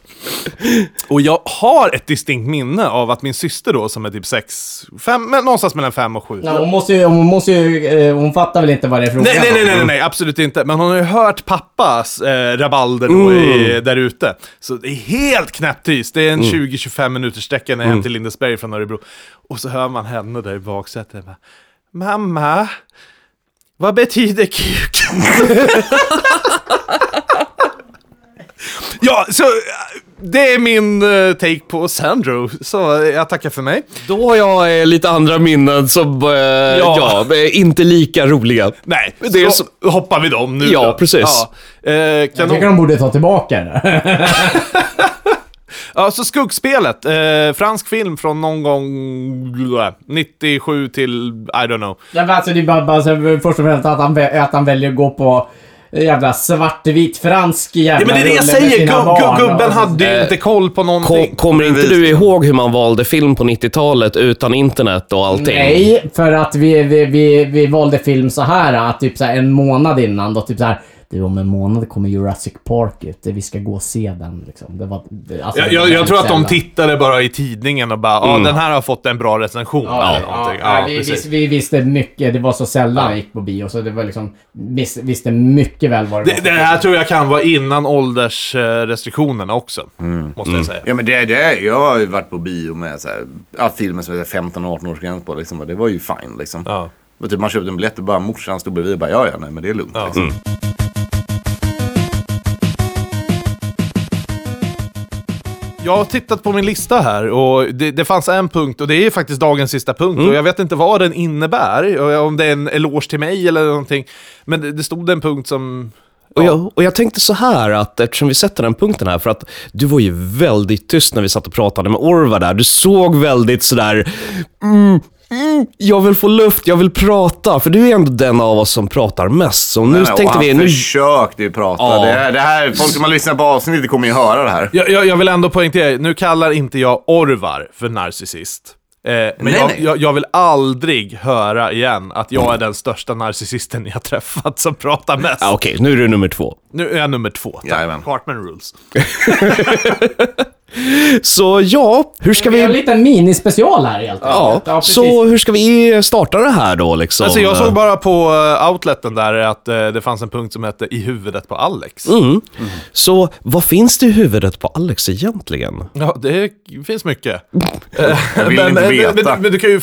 Och jag har ett distinkt minne av att min syster då, som är typ sex, fem, men någonstans mellan fem och sju. Ja, hon måste ju, hon måste ju, eh, hon fattar väl inte vad det är frågan Nej, nej, nej, nej, nej, absolut inte. Men hon har ju hört pappas eh, rabalder då i, där ute. Så det är helt knäpptyst. Det är en 20-25 minuters sträcka ner hem till Lindesberg från Örebro. Och så hör man henne där i baksätet. bara, Mamma, vad betyder kuk? ja, så det är min eh, take på Sandro. Så eh, jag tackar för mig. Då har jag eh, lite andra minnen som, eh, ja. eh, inte lika roliga. Nej, Det är så hoppar vi dem nu Ja, då. precis. Ja, eh, Jag tycker de borde ta tillbaka det. Ja, så Skuggspelet. Eh, fransk film från någon gång blä, 97 till, I don't know. Nej, men alltså, det är bara, bara så, först och främst att han, att han väljer att gå på jävla svartvit fransk jävla Ja, men det är det jag säger. gubben hade ju inte koll på någonting. Kom, kommer inte du ihåg hur man valde film på 90-talet utan internet och allting? Nej, för att vi, vi, vi, vi valde film så här att typ så här en månad innan då typ så här du om en månad kommer Jurassic Park ut, vi ska gå och se den liksom. Det var, det, alltså, Jag, jag, jag tror att de tittade bara i tidningen och bara ja, den här har fått en bra recension. Ja, ja, ja, Ja, vi, vi, vi visste mycket, det var så sällan jag gick på bio så det var liksom, vis, visste mycket väl vad det, Det, var. det här tror jag kan vara innan åldersrestriktionerna också. Måste jag säga. Ja men det, det, jag har ju varit på bio med så här, filmer som är 15-18 års gräns på liksom, och det var ju fine liksom. Ja. Och typ man köpte en biljett och bara morsan stod bredvid och bara ja ja nej men det är lugnt Ja. liksom. Jag har tittat på min lista här och det, det fanns en punkt och det är faktiskt dagens sista punkt Mm. och jag vet inte vad den innebär, om det är en eloge till mig eller någonting. Men det, det stod en punkt som... Och jag, och jag tänkte så här att eftersom vi sätter den punkten här, för att du var ju väldigt tyst när vi satt och pratade med Orvar där. Du såg väldigt sådär, mm, mm, jag vill få luft, jag vill prata. För du är ändå den av oss som pratar mest. Så nu Nej, och tänkte han vi, nu, försökte ju prata. Ja. Det, här, det här, folk som har lyssnat på avsnittet kommer ju höra det här. Jag, jag, jag vill ändå poängtera, nu kallar inte jag Orvar för narcissist. Eh, men Nej, jag, nej. Jag, jag vill aldrig höra igen att jag är den största narcissisten jag träffat som pratar mest. ja, okej, nu är du nummer två. Nu är jag nummer två. Tack. Jajamän. Cartman rules. Så ja, hur ska Vi har en vi... liten minispecial här helt Ja, enkelt. precis. så hur ska vi starta det här då liksom? Alltså jag såg bara på uh, outleten där att eh, det fanns en punkt som hette I huvudet på Alex. Mm. Så vad finns det i huvudet på Alex egentligen? Ja, det finns mycket. Jag vill men, inte veta. men, men du kan ju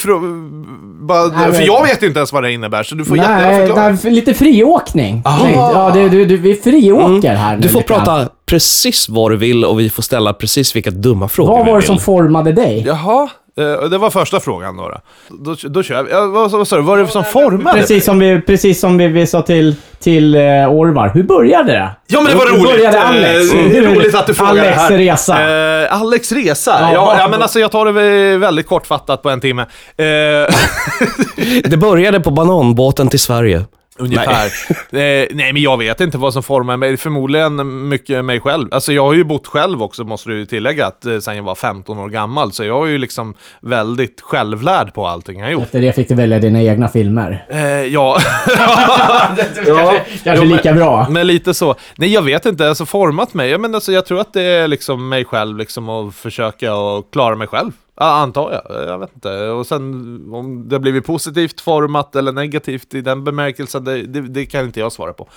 bara, Nej, För jag vet ju inte ens vad det innebär, så du får jättegärna Nej, det förklara. är lite friåkning. Ja, det, du, du, vi friåker här nu Mm. Du får prata precis vad du vill och vi får ställa precis vilka dumma frågor Vad vi var det vill. som formade dig? Jaha, eh, det var första frågan då. Då, då, då kör vi. Ja, vad, vad sa du? Vad var det som formade Precis som vi, precis som vi, vi sa till, till uh, Orvar. Hur började det? Ja men det var Hur roligt. började Alex? Eh, Det är Hur- roligt att du frågar Alex det här. resa. Eh, Alex resa? Ja, Ja, vad- ja, men alltså jag tar det väl väldigt kortfattat på en timme. Eh, Det började på bananbåten till Sverige. Ungefär. Nej. Eh, nej, men jag vet inte vad som formar mig. Förmodligen mycket mig själv. Alltså jag har ju bott själv också, måste du tillägga, att, eh, sen jag var 15 år gammal. Så jag är ju liksom väldigt självlärd på allting jag har gjort. Efter det fick du välja dina egna filmer. Eh, ja. Kanske, kanske Jo, lika bra. Men lite så. Nej, jag vet inte. Alltså format mig. Jag, men alltså, jag tror att det är liksom mig själv, liksom att försöka och klara mig själv. Ja, antar jag. Jag vet inte. Och sen om det har blivit positivt format eller negativt i den bemärkelsen, det, det, det kan inte jag svara på.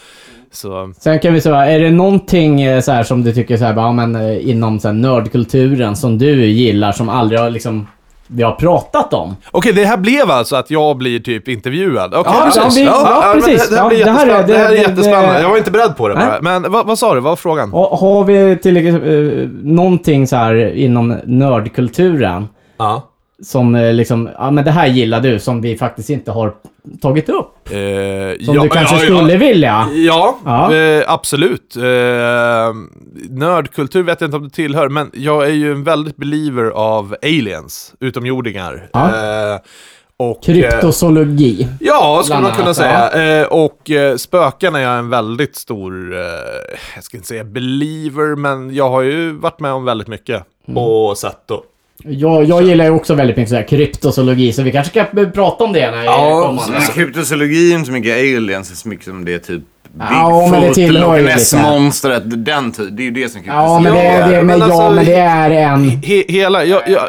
Så, Sen kan vi säga, är det någonting eh, så här som du tycker så här, ja, men, eh, inom så här, nördkulturen som du gillar som aldrig har liksom vi har pratat om? Okej, det här blev alltså att jag blir typ intervjuad? Okej, Ja, ja, vi- ja, men precis. Det, det, här blir Ja, det här är- jättespännande. det, här är det- det- jättespännande. Jag var inte beredd på det Nej. bara. Men vad, vad sa du? Vad var frågan? Och har vi till eh, någonting så här inom nördkulturen Ja. Som eh, liksom, ja men det här gillar du som vi faktiskt inte har tagit upp? Eh, Som ja, du kanske ja, skulle ja. vilja? Ja, Ja. Eh, absolut. Eh, nördkultur vet jag inte om det tillhör, men jag är ju en väldigt believer av aliens, utomjordingar. Eh, och, eh, Kryptozoologi. Ja, skulle man kunna säga. Eh, och eh, spöken är jag en väldigt stor, eh, jag ska inte säga believer, men jag har ju varit med om väldigt mycket. Mm. Och sett och... Jag, jag gillar ju också väldigt mycket så här kryptozoologi, så vi kanske ska prata om det när Ja, jag kommer. Men kryptozoologin så mycket aliens, så mycket som det är typ Ja, Bigfoot, ju Loch. Ness-monstret, den ty- det är ju det som Ja, men det, Ja, är- det, men, men ja, alltså- men det är en... He, hela, jag, jag,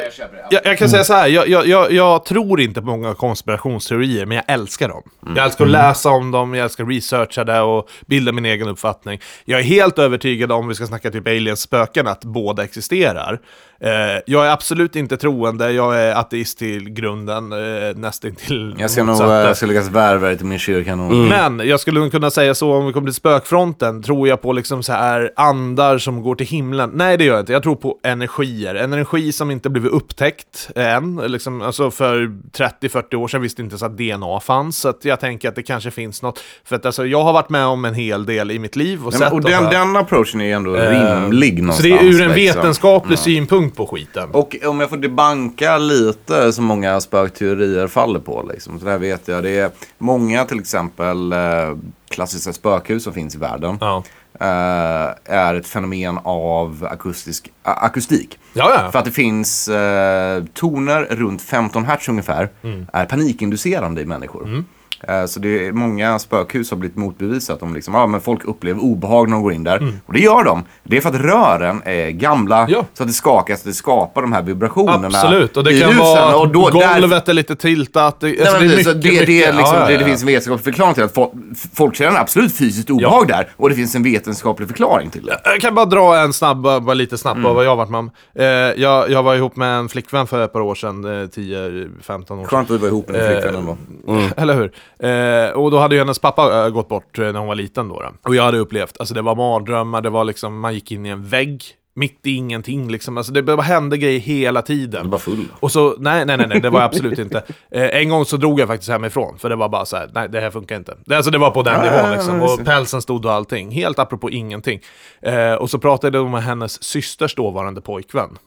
jag, jag kan säga så här, jag, jag, jag, jag tror inte på många konspirationsteorier, men jag älskar dem. Jag älskar att läsa om dem, jag älskar att researcha det och bilda min egen uppfattning. Jag är helt övertygad om, vi ska snacka typ aliens spöken, att båda existerar. Eh, jag är absolut inte troende, jag är ateist till grunden, eh, nästan till Jag ska nog eh, jag ska lyckas värva dig till min kyrka nog. Men jag skulle kunna säga så om vi kommer till spökfronten, tror jag på liksom så här andar som går till himlen? Nej, det gör jag inte. Jag tror på energier. En energi som inte blivit upptäckt än. Liksom, alltså för 30-40 år sedan visste inte ens att DNA fanns, så att jag tänker att det kanske finns något. För att alltså, jag har varit med om en hel del i mitt liv och Nej, sett men, och de den, här- den approachen är ändå Eh, rimlig Så någonstans. det är ur en liksom. vetenskaplig synpunkt på skiten. Och om jag får debanka lite som många spökteorier faller på. Liksom. Så det här vet jag. Det är många till exempel eh, klassiska spökhus som finns i världen. Ja. eh, är ett fenomen av akustisk, akustik. Ja, ja. För att det finns eh, toner runt 15 hertz ungefär. Mm. Är panikinducerande i människor. Eh, Så det är många spökhus har blivit motbevisat om liksom, ja, men folk upplever obehag när de går in där. Och det gör de. Det är för att rören är gamla Mm. Ja. så att det skakas, det skapar de här vibrationerna Absolut, och det i kan husen. vara och då, där- golvet är lite tiltat. Det, Nej, alltså, det så mycket, det, mycket. liksom, Ja, ja, Det, finns en vetenskaplig förklaring till att folk, folk känner absolut fysiskt obehag där. Och det finns en vetenskaplig förklaring till det. Jag kan bara dra en snabb, bara lite snabbt Mm. vad jag har varit med om. Eh, jag, jag var ihop med en flickvän för ett par år sedan, eh, 10-15 år sedan. Skönt att vara ihop med en Eh, flickvän ändå. Eller hur? Eh, och då hade ju hennes pappa eh, gått bort eh, när hon var liten då, då. Och jag hade upplevt, alltså det var mardrömmar, det var liksom, man gick in i en vägg, mitt i ingenting liksom. Alltså det bara hände grejer hela tiden. Du var full. Och så, nej, nej, nej, nej det var jag absolut inte. Eh, en gång så drog jag faktiskt hemifrån, för det var bara så här, nej det här funkar inte. Det, alltså det var på den nivån liksom. Och pälsen stod och allting. Helt apropå ingenting. Eh, och så pratade jag med hennes systers dåvarande pojkvän.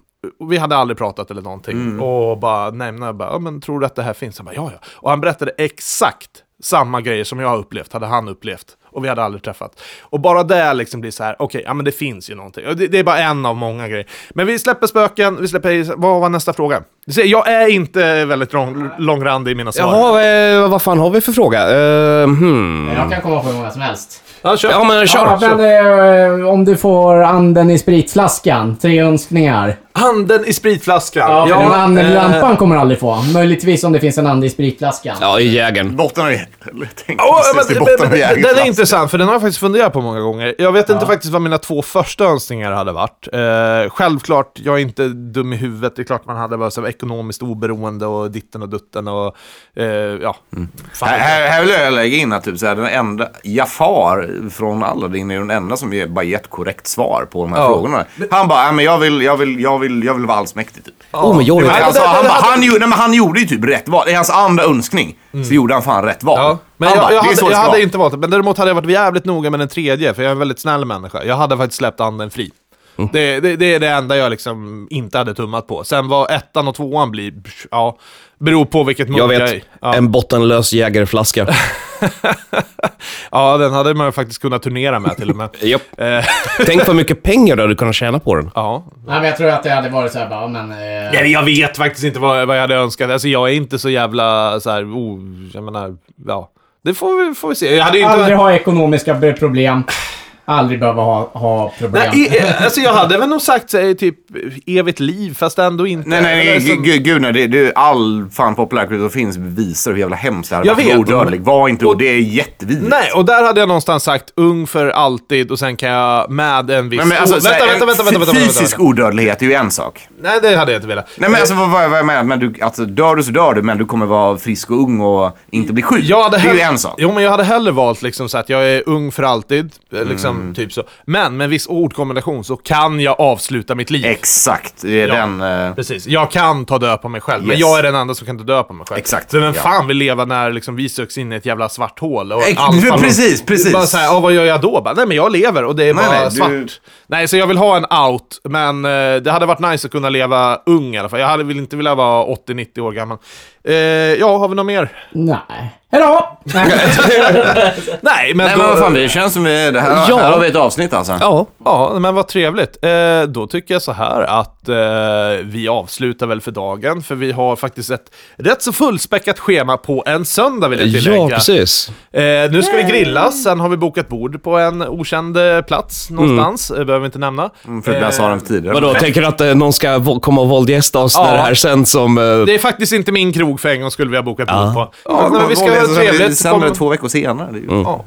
Vi hade aldrig pratat eller någonting. Mm. Och bara nämnde, bara, ja, men tror du att det här finns? Han bara, ja, ja. Och han berättade exakt samma grejer som jag har upplevt, hade han upplevt. Och vi hade aldrig träffat. Och bara det liksom blir så här, okej, ja men det finns ju någonting. Det, det är bara en av många grejer. Men vi släpper spöken, vi släpper, vad var nästa fråga? Jag är inte väldigt lång, långrandig i mina svar. Jaha, eh, vad fan har vi för fråga? Eh, hmm. Jag kan komma på hur många som helst. Ja, kör. Ja, men kör. Ja, men, eh, om du får anden i spritflaskan, tre önskningar. Handen i spritflaskan. Ja, eh, anden i lampan kommer du aldrig få. Möjligtvis om det finns en ande i spritflaskan. Ja, i jägern. Botten av Jägern. Ja, den är flaska. Intressant, för den har jag faktiskt funderat på många gånger. Jag vet inte faktiskt vad mina två första önskningar hade varit. Eh, självklart, jag är inte dum i huvudet. Det är klart man hade varit så här ekonomiskt oberoende och ditten och dutten och... Eh, ja. Fan, Här, här, här vill jag lägga in att typ, så här, den enda, Jafar från Aladdin är den enda som ger, bara gett korrekt svar på de här Ja. frågorna. Han bara, "Nej, men jag vill, jag vill, jag vill, jag vill vara allsmäktig typ. Oh, men jag är... alltså, det- det- han, det- bara, han, men han gjorde ju typ rätt val. I hans andra önskning så gjorde han fan rätt val. Ja, men jag, bara, jag, hade, jag hade inte valt det. Men däremot hade jag varit jävligt noga med den tredje, för jag är en väldigt snäll människa. Jag hade faktiskt släppt anden fri. Mm. Det, det, det är det enda jag liksom inte hade tummat på. Sen vad ettan och tvåan blir, ja, beror på vilket mode Jag är vet. i. Ja. En bottenlös jägerflaska. ja, den hade man faktiskt kunnat turnera med till och med. Japp. Eh, Tänk vad mycket pengar du hade kunnat tjäna på den. ja. Nej, men jag tror att det hade varit så här bara, men... Eh, Nej, jag vet faktiskt inte vad, vad jag hade önskat. Alltså, jag är inte så jävla så här, oh, jag menar, ja. Det får vi, får vi se. Jag hade ju aldrig inte... ha ekonomiska problem. Aldrig behöva ha, ha problem. Nej, i, alltså jag hade väl nog sagt sig typ evigt liv, fast ändå inte. Nej, nej, nej, Eller så- gu- gud, gud nej. Det, det, all fan populärkultur som finns visar hur jävla hemskt det här är. Jag vet. Odödlig. Var inte Och- och, Det är jättevidrigt. Nej, och där hade jag någonstans sagt ung för alltid och sen kan jag med en viss... Men, men alltså, oh, här, vänta, vänta, vänta, vänta, vänta, vänta, Fysisk vänta. odödlighet är ju en sak. Nej, det hade jag inte velat. Nej men alltså vad, vad, jag menar, men du, alltså, dör du så dör du, men du kommer vara frisk och ung och inte bli sjuk. Jag hade det är ju en sak. Jo, men jag hade hellre valt liksom så att jag är ung för alltid, eh, liksom Mm. typ så. Men med en viss ordkombination så kan jag avsluta mitt liv. Exakt, det är Ja. den... eh, Precis, jag kan ta död på mig själv, men Yes. jag är den enda som kan ta död på mig själv. Exakt, Så vem ja. fan vill leva när liksom, vi söks in i ett jävla svart hål? Och Ex- allt precis, precis. Bara såhär, ja, vad gör jag då? Bara, nej men jag lever och det är Nej, bara nej, svart. du- Nej, så jag vill ha en out, men eh, det hade varit nice att kunna leva ung i alla fall. Jag hade vill inte vilja vara 80-90 år gammal. Eh, ja, har vi något mer? Nej. Hejdå! Nej, men, Nej då, men vad fan, det känns som vi, det här, Ja. här har vi ett avsnitt alltså. Ja, Ja, men vad trevligt. Eh, då tycker jag så här att eh, vi avslutar väl för dagen, för vi har faktiskt ett rätt så fullspäckat schema på en söndag vill jag tillägga. ja precis. Eh, nu ska vi grillas, sen har vi bokat bord på en okänd eh, plats någonstans, eh, behöver vi inte nämna. Mm, För att jag sa den tidigare. Vadå, tänker du att eh, någon ska komma och våldgästa oss Ja. när det här sänds som... eh, Det är faktiskt inte min krog för en gång skulle vi ha bokat bord Ja. på. Ja, men vi ska ha trevligt. Sämre Kom- två veckor senare. Det är ju... Ja.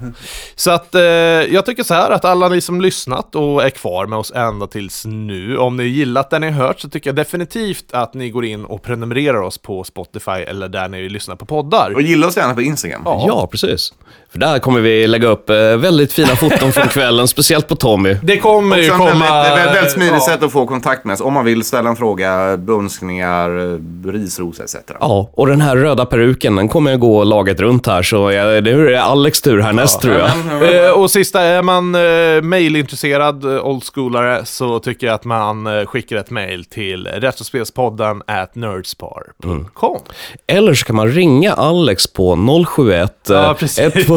Så att eh, jag tycker så här att alla ni som lyssnat och är kvar med oss ända tills nu, om ni gillat det ni har hört så tycker jag definitivt att ni går in och prenumererar oss på Spotify eller där ni lyssnar på poddar. Och gilla oss gärna på Instagram. Ja, precis. För där kommer vi lägga upp eh, väldigt fina foton från kvällen, speciellt på Tommy. Det kommer ju Också en komma... väldigt, väldigt, väldigt smidigt ja. sätt att få kontakt med oss. Om man vill ställa en fråga, önskningar, risros etc. Ja, och den här röda peruken, den kommer gå laget runt här, så jag, det är Alex tur härnäst tror jag. Eh, och sista, är man eh, mailintresserad, eh, oldschoolare, så tycker jag att man skickar ett mail till retrospelspodden at nerdspar.com. Eller så kan man ringa Alex på 071 Ja,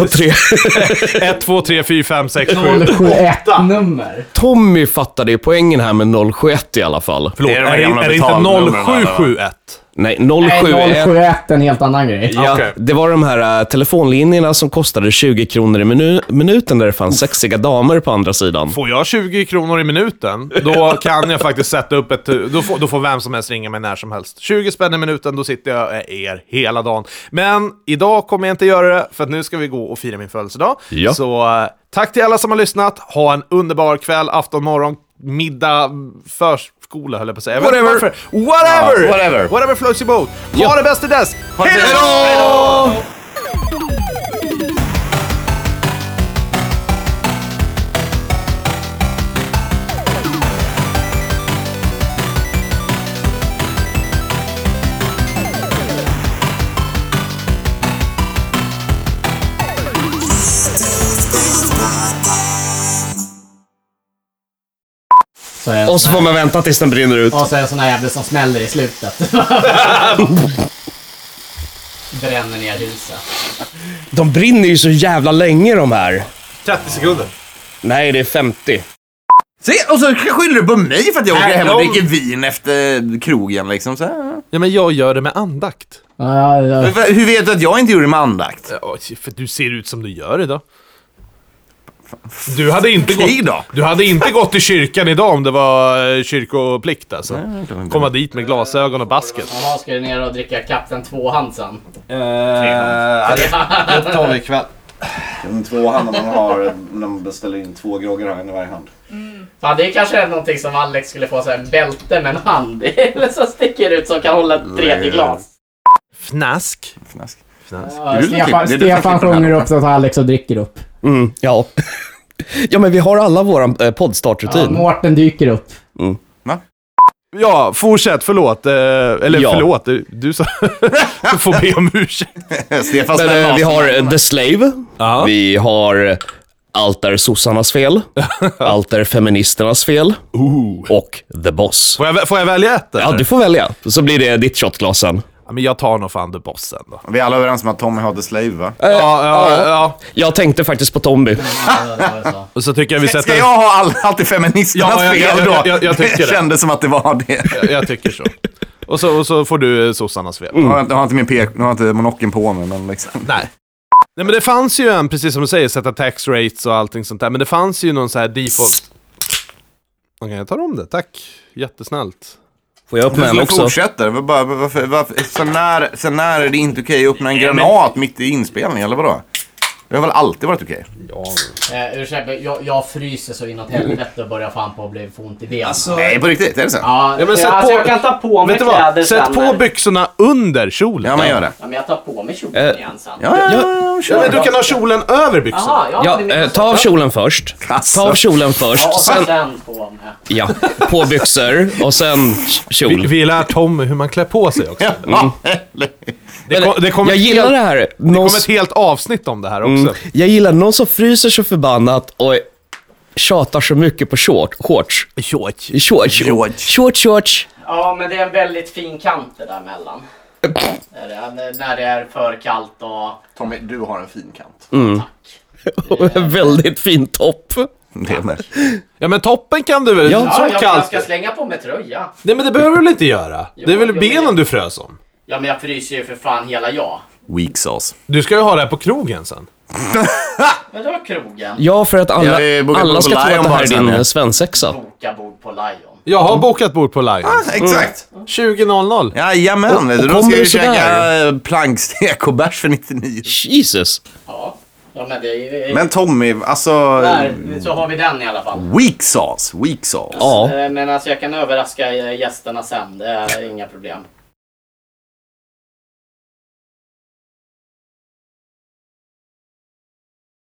eh, precis. 123. 1, 2, 3, 4, 5, 6, 7, 071-nummer. Tommy fattade ju poängen här med 071 i alla fall. Förlåt, Det är är, de här det, är det inte betalnumren, 0771? Nej, Nej, 071. 071 är en helt annan grej. Ja, Okej. Det var de här äh, telefonlinjerna som kostade 20 kronor i minu- minuten där det fanns sexiga damer på andra sidan. Får jag 20 kronor i minuten, då kan jag faktiskt sätta upp ett... Då får, då får vem som helst ringa mig när som helst. 20 spänn i minuten, då sitter jag med er hela dagen. Men idag kommer jag inte göra det, för att nu ska vi gå och fira min födelsedag. Ja. Så eh, tack till alla som har lyssnat. Ha en underbar kväll, afton, morgon, middag, förskola höll jag på att säga. Whatever. Whatever! Ja, whatever. Whatever floats your boat. Ha Ja. det bäst till dess! det Hej Så Och så får man vänta tills den brinner ut. Och så är det en sån här jävel som smäller i slutet. Bränner ner huset. De brinner ju så jävla länge de här. 30 sekunder. Nej, det är 50. Se, och så skyller du på mig för att jag åker Nej, hem och dricker vin efter krogen liksom. Så här. Ja, men jag gör det med andakt. Ja, ja, ja. Hur vet du att jag inte gjorde det med andakt? Ja, för du ser ut som du gör idag. Du hade inte, gått, du hade inte gått i kyrkan idag om det var eh, kyrkoplikt alltså. Komma dit med glasögon och basket. Jaha, ska du ner och dricka Kapten Tvåhand sen? Uh, det tar vi ikväll. En tvåhand när man har, när man beställer in två groggar i varje hand. Fan, det är kanske är någonting som Alex skulle få så här, en bälte med en hand eller som sticker ut som kan hålla ett tredje glas. Fnask. Fnask. Ja, du som Stefan, Stefan sjunger upp så att Alex och dricker upp. Mm, ja. ja, men vi har alla våran eh, Ja, poddstartrutin. Mårten dyker upp. Ja, fortsätt. Förlåt. Eh, eller Ja. förlåt, du, du sa... du får be om ursäkt. Stefan Men, eh, vi har eh, The Slave. Ja. Vi har eh, Allt är sossarnas fel. Allt är feministernas fel. Och The Boss. Får jag, får jag välja ett? Ja, eller? du får välja. Så blir det ditt shotglas sen. Ja, men jag tar nog fan The Bossen då. Vi är alla överens om att Tommy har The Slave va? Ja, ja, ja. Jag tänkte faktiskt på Tommy. Och så tycker jag vi sätter... Ska jag ha all, alltid feministernas Ja, jag- jag- fel då? jag- jag- jag tycker det kändes som att det var det. Jag, jag tycker så. Och så, och så får du eh, sossarnas fel. Nu har jag har jag inte min pek, nu har jag inte monocken på mig men liksom. Nej. Nej men det fanns ju en, precis som du säger, sätta tax rates och allting sånt där. Men det fanns ju någon så här default... Okej, jag tar om det. Tack. Jättesnällt. Får jag öppna en Men också? fortsätter. Var bara, varför, varför, sen, när, sen när är det inte okej att öppna en granat mitt i inspelning, eller vadå? Det har väl alltid varit okej? Eh, ursäkta, jag, jag fryser så inåt helvete och börjar fan på att bli få ont i benen. Alltså, Nej, på riktigt. Är det så? ja, Ja, men sätt alltså på, jag kan ta på mig vet du vad? kläder Sätt sen på när- byxorna under kjolen. Ja, men gör det. ja, men jag tar på mig kjolen Eh, igen sen. Ja, ja, ja, Ja, kör. men du kan ha kjolen över byxorna. Jaha, ja, Ja, det eh, ta av kjolen först. Alltså. Ta av kjolen först, Ja, och sen, sen på mig. ja, på byxor och sen Vi, kjol. vi lär Tom hur man klär på sig också. Ja, Det, kom, det kommer Jag gillar helt, det här. det Någon, kommer ett helt avsnitt om det här också. mm, jag gillar någon som fryser så förbannat och tjatar så mycket på short, shorts. Shorts. Shorts. Shorts. Shorts, shorts. Ja, men det är en väldigt fin kant det där mellan. När det är för kallt och... Tommy, du har en fin kant. Och en väldigt fin topp. Ja men toppen kan du väl? Ja. så Ja, jag, jag kallt. ska slänga på mig tröja. Nej men det behöver du väl inte göra? Jo, det är väl jo, benen men- du frös om? Ja, men jag fryser ju för fan hela jag. Weak sauce. Du ska ju ha det här på krogen sen. Var krogen. Ja, för att alla, Ja, vi bokar alla ska tro Lion att det här bara är sen, din ja. eh, svensexa. Boka bord på Lion. Jag har bokat bord på Lion. Exakt. 20.00. Jajamän, vet du. och Då kommer ska du vi käka eh, plankstek och bärs för 99. Jesus. Ja. Ja, men det är. Men Tommy, alltså... Där, så har vi den i alla fall. Weak sauce, weak sauce. Ja. Eh, Men alltså jag kan överraska eh, gästerna sen, det är inga problem.